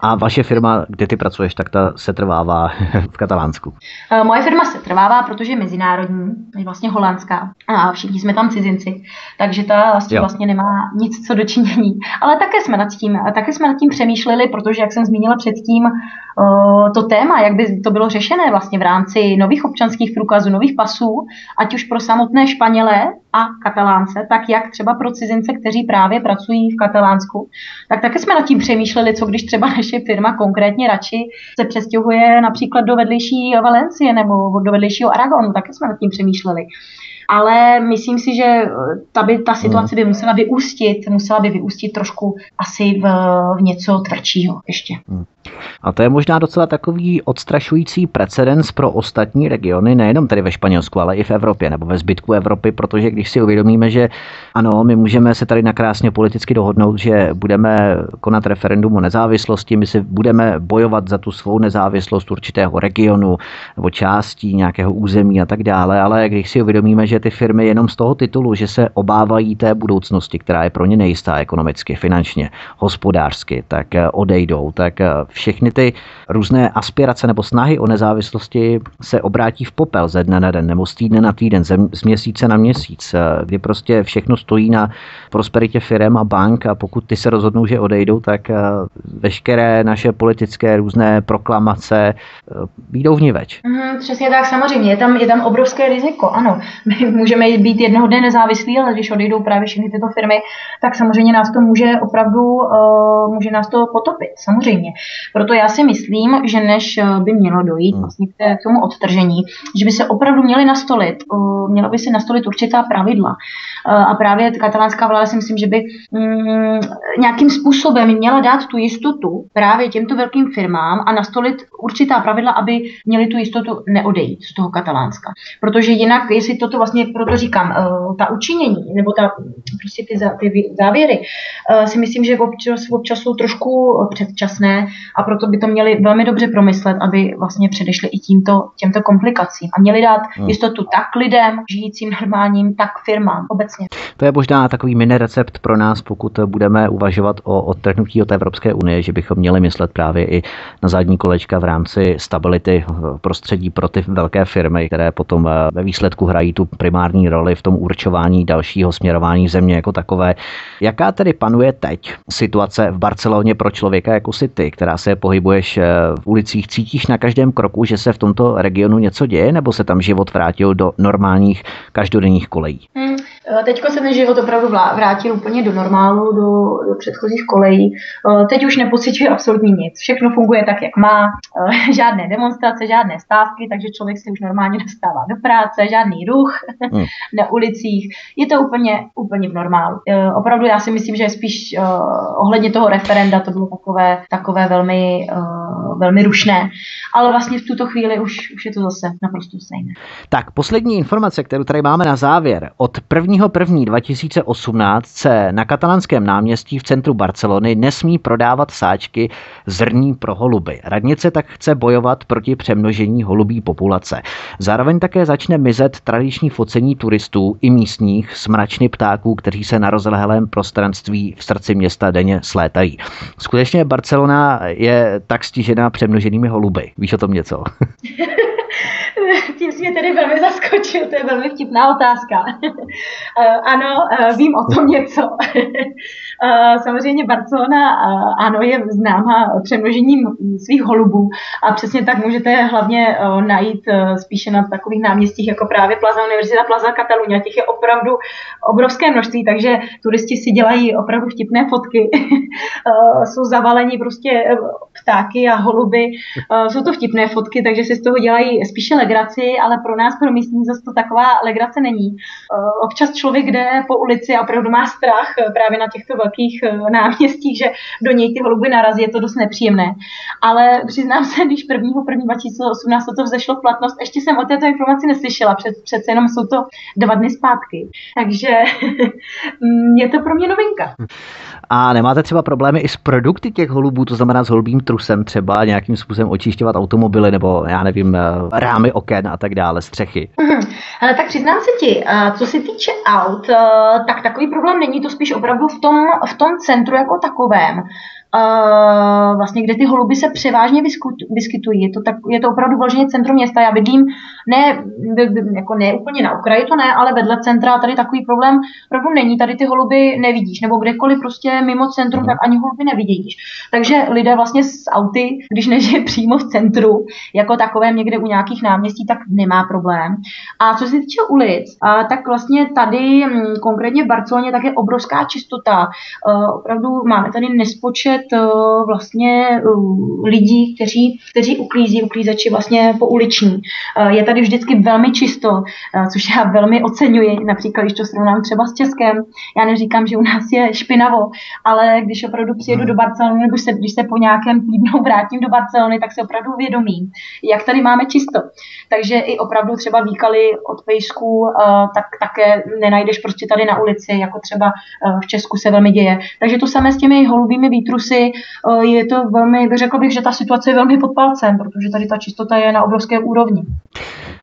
A vaše firma, kde ty pracuješ, tak ta se trvává v Katalánsku? Eh, moje firma se trvává, protože je mezinárodní, je vlastně holandská a všichni jsme tam cizinci, takže ta vlastně, vlastně nemá nic co dočinění. Ale také jsme nad tím, také jsme nad tím přemýšleli, protože, jak jsem zmínila předtím, eh, to téma, jak by to bylo řešené vlastně v rámci nových občanských průkazů, nových pasů, ať už pro samotné Španělé a Katalánce, tak jak třeba pro cizince, kteří právě pracují v Katalánsku, tak také jsme nad tím přemýšleli, co když třeba naše firma konkrétně radši se přestěhuje například do vedlejší Valencie nebo do vedlejšího Aragonu, také jsme nad tím přemýšleli. ale myslím si, že ta, by, ta situace by musela vyústit, musela by vyústit trošku asi v, v něco tvrdšího ještě. Hmm. A to je možná docela takový odstrašující precedens pro ostatní regiony, nejenom tady ve Španělsku, ale i v Evropě nebo ve zbytku Evropy, protože když si uvědomíme, že ano, my můžeme se tady nakrásně politicky dohodnout, že budeme konat referendum o nezávislosti, my si budeme bojovat za tu svou nezávislost určitého regionu nebo částí nějakého území a tak dále, ale když si uvědomíme, že ty firmy jenom z toho titulu, že se obávají té budoucnosti, která je pro ně nejistá ekonomicky, finančně, hospodářsky, tak odejdou, tak všechny ty různé aspirace nebo snahy o nezávislosti se obrátí v popel ze dne na den nebo z týdne na týden, z měsíce na měsíc, kdy prostě všechno stojí na prosperitě firm a bank a pokud ty se rozhodnou, že odejdou, tak eh, veškeré naše politické různé proklamace eh, výjdou v ní več. Mm, přesně tak, samozřejmě. Je tam, je tam obrovské riziko, ano. My můžeme být jednoho dne nezávislí, ale když odejdou právě všechny tyto firmy, tak samozřejmě nás to může opravdu, uh, může nás to potopit, samozřejmě. Proto já si myslím, že než by mělo dojít hmm. vlastně k tomu odtržení, že by se opravdu měly nastolit, mělo by se nastolit určitá pravidla. A právě katalánská vláda si myslím, že by mm, nějakým způsobem měla dát tu jistotu právě těmto velkým firmám a nastolit určitá pravidla, aby měli tu jistotu neodejít z toho Katalánska. Protože jinak, jestli toto vlastně, proto říkám, uh, ta učinění nebo ta, prostě ty, ty závěry, uh, si myslím, že občas, občas jsou trošku předčasné a proto by to měli velmi dobře promyslet, aby vlastně předešli i tímto, těmto komplikacím a měli dát hmm. jistotu tak lidem, žijícím normálním, tak firmám obecně. To je možná takový mini recept pro nás, pokud budeme uvažovat o odtrhnutí od Evropské unie, že bychom měli myslet právě i na zadní kolečka v rámci stability prostředí pro ty velké firmy, které potom eh, ve výsledku hrají tu primární roli v tom určování dalšího směrování země jako takové. Jaká tedy panuje teď situace v Barceloně pro člověka jako si ty, která se pohybuješ eh, v ulicích, cítíš na každém kroku, že se v tomto regionu něco děje, nebo se tam život vrátil do normálních každodenních kolejí? Hmm. Eh, teďko se ten život opravdu vrátil úplně do normálu, do, do předchozích kolejí. Eh, teď už nepocituje absolutně nic. Všechno funguje tak, jak má. Eh, žádné demonstrace, žádné stávky, takže člověk si už normálně dostává do práce, žádný ruch hmm. na ulicích. Je to úplně, úplně v normálu. Opravdu já si myslím, že spíš ohledně toho referenda to bylo takové, takové velmi, velmi rušné. Ale vlastně v tuto chvíli už, už je to zase naprosto stejné. Tak, poslední informace, kterou tady máme na závěr. Od 1.1.2018 se na katalánském náměstí v centru Barcelony nesmí prodávat sáčky zrní pro holuby. Radnice tak chce bojovat proti přemnožení holubí populace. Zároveň také začne mizet tradiční focení turistů i místních smračny ptáků, kteří se na rozlehlém prostranství v srdci města denně slétají. Skutečně Barcelona je tak stižená přemnoženými holuby. Víš o tom něco? Tím jsi mě tedy velmi zaskočil, to je velmi vtipná otázka. Eh, ano, eh, vím o tom něco. Eh, samozřejmě Barcelona, ano, je známá přemnožením svých holubů a přesně tak můžete hlavně najít spíše na takových náměstích jako právě Plaza Univerzita, Plaza Catalunya. Těch je opravdu obrovské množství, takže turisti si dělají opravdu vtipné fotky. Jsou zavaleni prostě ptáky a holuby. Jsou to vtipné fotky, takže si z toho dělají spíše legraci, ale pro nás, pro místní, zase to taková legrace není. Eh, občas člověk jde po ulici a opravdu má strach eh, právě na těchto velkých eh, náměstích, že do něj ty holuby narazí, je to dost nepříjemné. Ale přiznám se, když 1. 1. 2018 to vzešlo v platnost, ještě jsem o této informaci neslyšela, před, přece jenom jsou to dva dny zpátky. Takže je to pro mě novinka. A nemáte třeba problémy i s produkty těch holubů, to znamená s holubým trusem třeba nějakým způsobem očišťovat automobily nebo já nevím, rámy oken a tak dále, střechy? Mm, ale tak přiznám se ti, co se týče aut, tak takový problém není to spíš opravdu v tom, v tom centru jako takovém uh, vlastně, kde ty holuby se převážně vyskytují. Je to, tak, je to opravdu vloženě centrum města. Já bydlím ne, jako ne úplně na okraji, to ne, ale vedle centra tady takový problém opravdu není. Tady ty holuby nevidíš, nebo kdekoliv prostě mimo centrum, tak ani holuby nevidíš. Takže lidé vlastně s auty, když nežije přímo v centru, jako takovém někde u nějakých náměstí, tak nemá problém. A co se týče ulic, a tak vlastně tady, konkrétně v Barceloně, tak je obrovská čistota. Uh, opravdu máme tady nespočet vlastně lidí, kteří, kteří uklízí, uklízeči vlastně po uliční. Je tady vždycky velmi čisto, což já velmi oceňuji, například když to srovnám třeba s Českem. Já neříkám, že u nás je špinavo, ale když opravdu přijedu do Barcelony, nebo se, když se po nějakém týdnu vrátím do Barcelony, tak se opravdu uvědomím, jak tady máme čisto. Takže i opravdu třeba výkaly od pejsků, tak také nenajdeš prostě tady na ulici, jako třeba v Česku se velmi děje. Takže to samé s těmi holubými výtrusy, je to velmi, řekl bych, že ta situace je velmi pod palcem, protože tady ta čistota je na obrovské úrovni.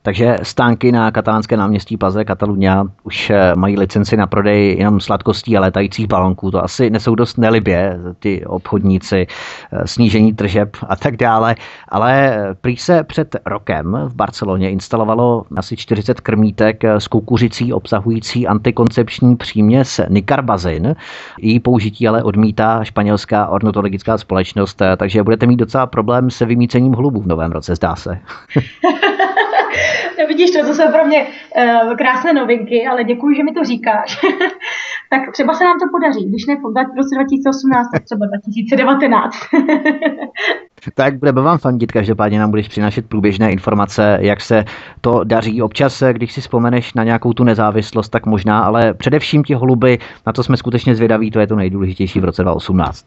Takže stánky na katalánské náměstí Plaze Katalunia už eh, mají licenci na prodej jenom sladkostí a letajících balonků. To asi nesou dost nelibě, ty obchodníci, eh, snížení tržeb a tak dále. Ale eh, prý se před rokem v Barceloně instalovalo asi 40 krmítek s kukuřicí obsahující antikoncepční příměs nikarbazin. Její použití ale odmítá španělská ornitologická společnost, takže budete mít docela problém se vymícením hlubů v novém roce, zdá se. No vidíš to, to jsou pro mě uh, krásné novinky, ale děkuji, že mi to říkáš. tak třeba se nám to podaří, když ne v roce 2018, tak třeba 2019. tak budeme vám fandit, každopádně nám budeš přinášet průběžné informace, jak se to daří. Občas, když si vzpomeneš na nějakou tu nezávislost, tak možná, ale především ti holuby, na to jsme skutečně zvědaví, to je to nejdůležitější v roce 2018.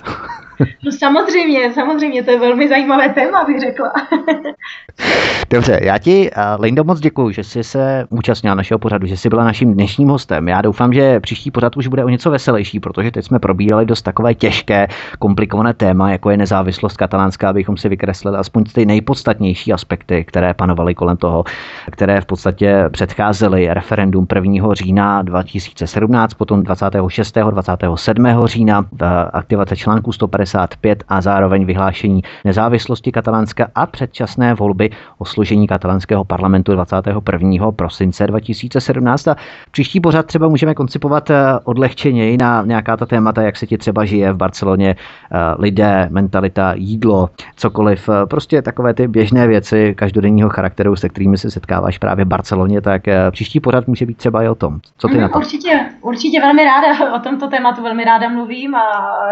No samozřejmě, samozřejmě, to je velmi zajímavé téma, bych řekla. Dobře, já ti, eh, Lindo, moc děkuji, že jsi se účastnila našeho pořadu, že jsi byla naším dnešním hostem. Já doufám, že příští pořad už bude o něco veselější, protože teď jsme probírali dost takové těžké, komplikované téma, jako je nezávislost katalánská, abychom si vykreslili aspoň ty nejpodstatnější aspekty, které panovaly kolem toho, které v podstatě předcházely referendum 1. října 2017, potom 26. 27. října, aktivace článku 155 a zároveň vyhlášení nezávislosti katalánska a předčasné volby o složení katalánského parlamentu 21. prosince 2017. A příští pořad třeba můžeme koncipovat eh, odlehčeněji na nějaká ta témata, jak se ti třeba žije v Barceloně, eh, lidé, mentalita, jídlo, cokoliv. Eh, prostě takové ty běžné věci každodenního charakteru, se kterými se setkáváš právě v Barceloně, tak příští pořad může být třeba i o tom. Co ty mm, na to? Určitě, určitě velmi ráda o tomto tématu velmi ráda mluvím a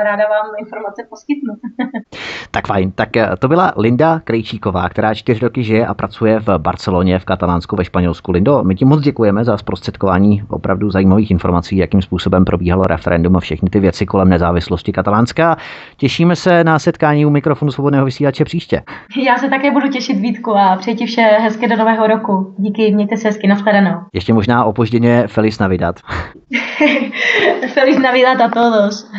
ráda vám informace poskytnu. tak fajn, tak to byla Linda Krejčíková, která čtyři roky žije a pracuje v Barceloně, v Katalánsku, ve Španělsku. Lindo, my ti moc děkujeme za zprostředkování opravdu zajímavých informací, jakým způsobem probíhalo referendum a všechny ty věci kolem nezávislosti katalánska. Těšíme se na setkání u mikrofonu svobodného vysílače příště. Já se také budu těšit Vítku a přeji ti vše hezké do nového roku. Díky, mějte se hezky, nashledanou. Ještě možná opožděně Feliz Navidad. Feliz Navidad a todos.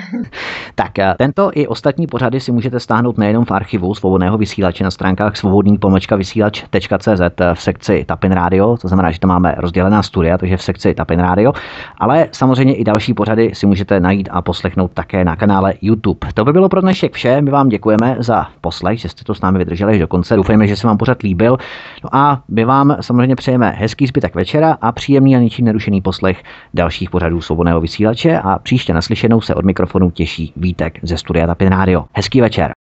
tak tento i ostatní pořady si můžete stáhnout nejenom v archivu svobodného vysílače na stránkách svobodný vysílač.cz v sekci Tapin Radio, to znamená, že tam máme rozdělená studia, takže v sekci Tapin Radio, ale samozřejmě i další pořady si můžete najít a poslechnout také na kanále YouTube. To by bylo pro dnešek vše, my vám děkujeme za poslech, že jste to s námi vydrželi do konce, doufejme, že se vám pořad líbil. No a my vám samozřejmě přejeme hezký zbytek večera a příjemný a ničím nerušený poslech dalších pořadů svobodného vysílače a příště naslyšenou se od mikrofonu těší Vítek ze studia Tapin Radio. Hezký večer.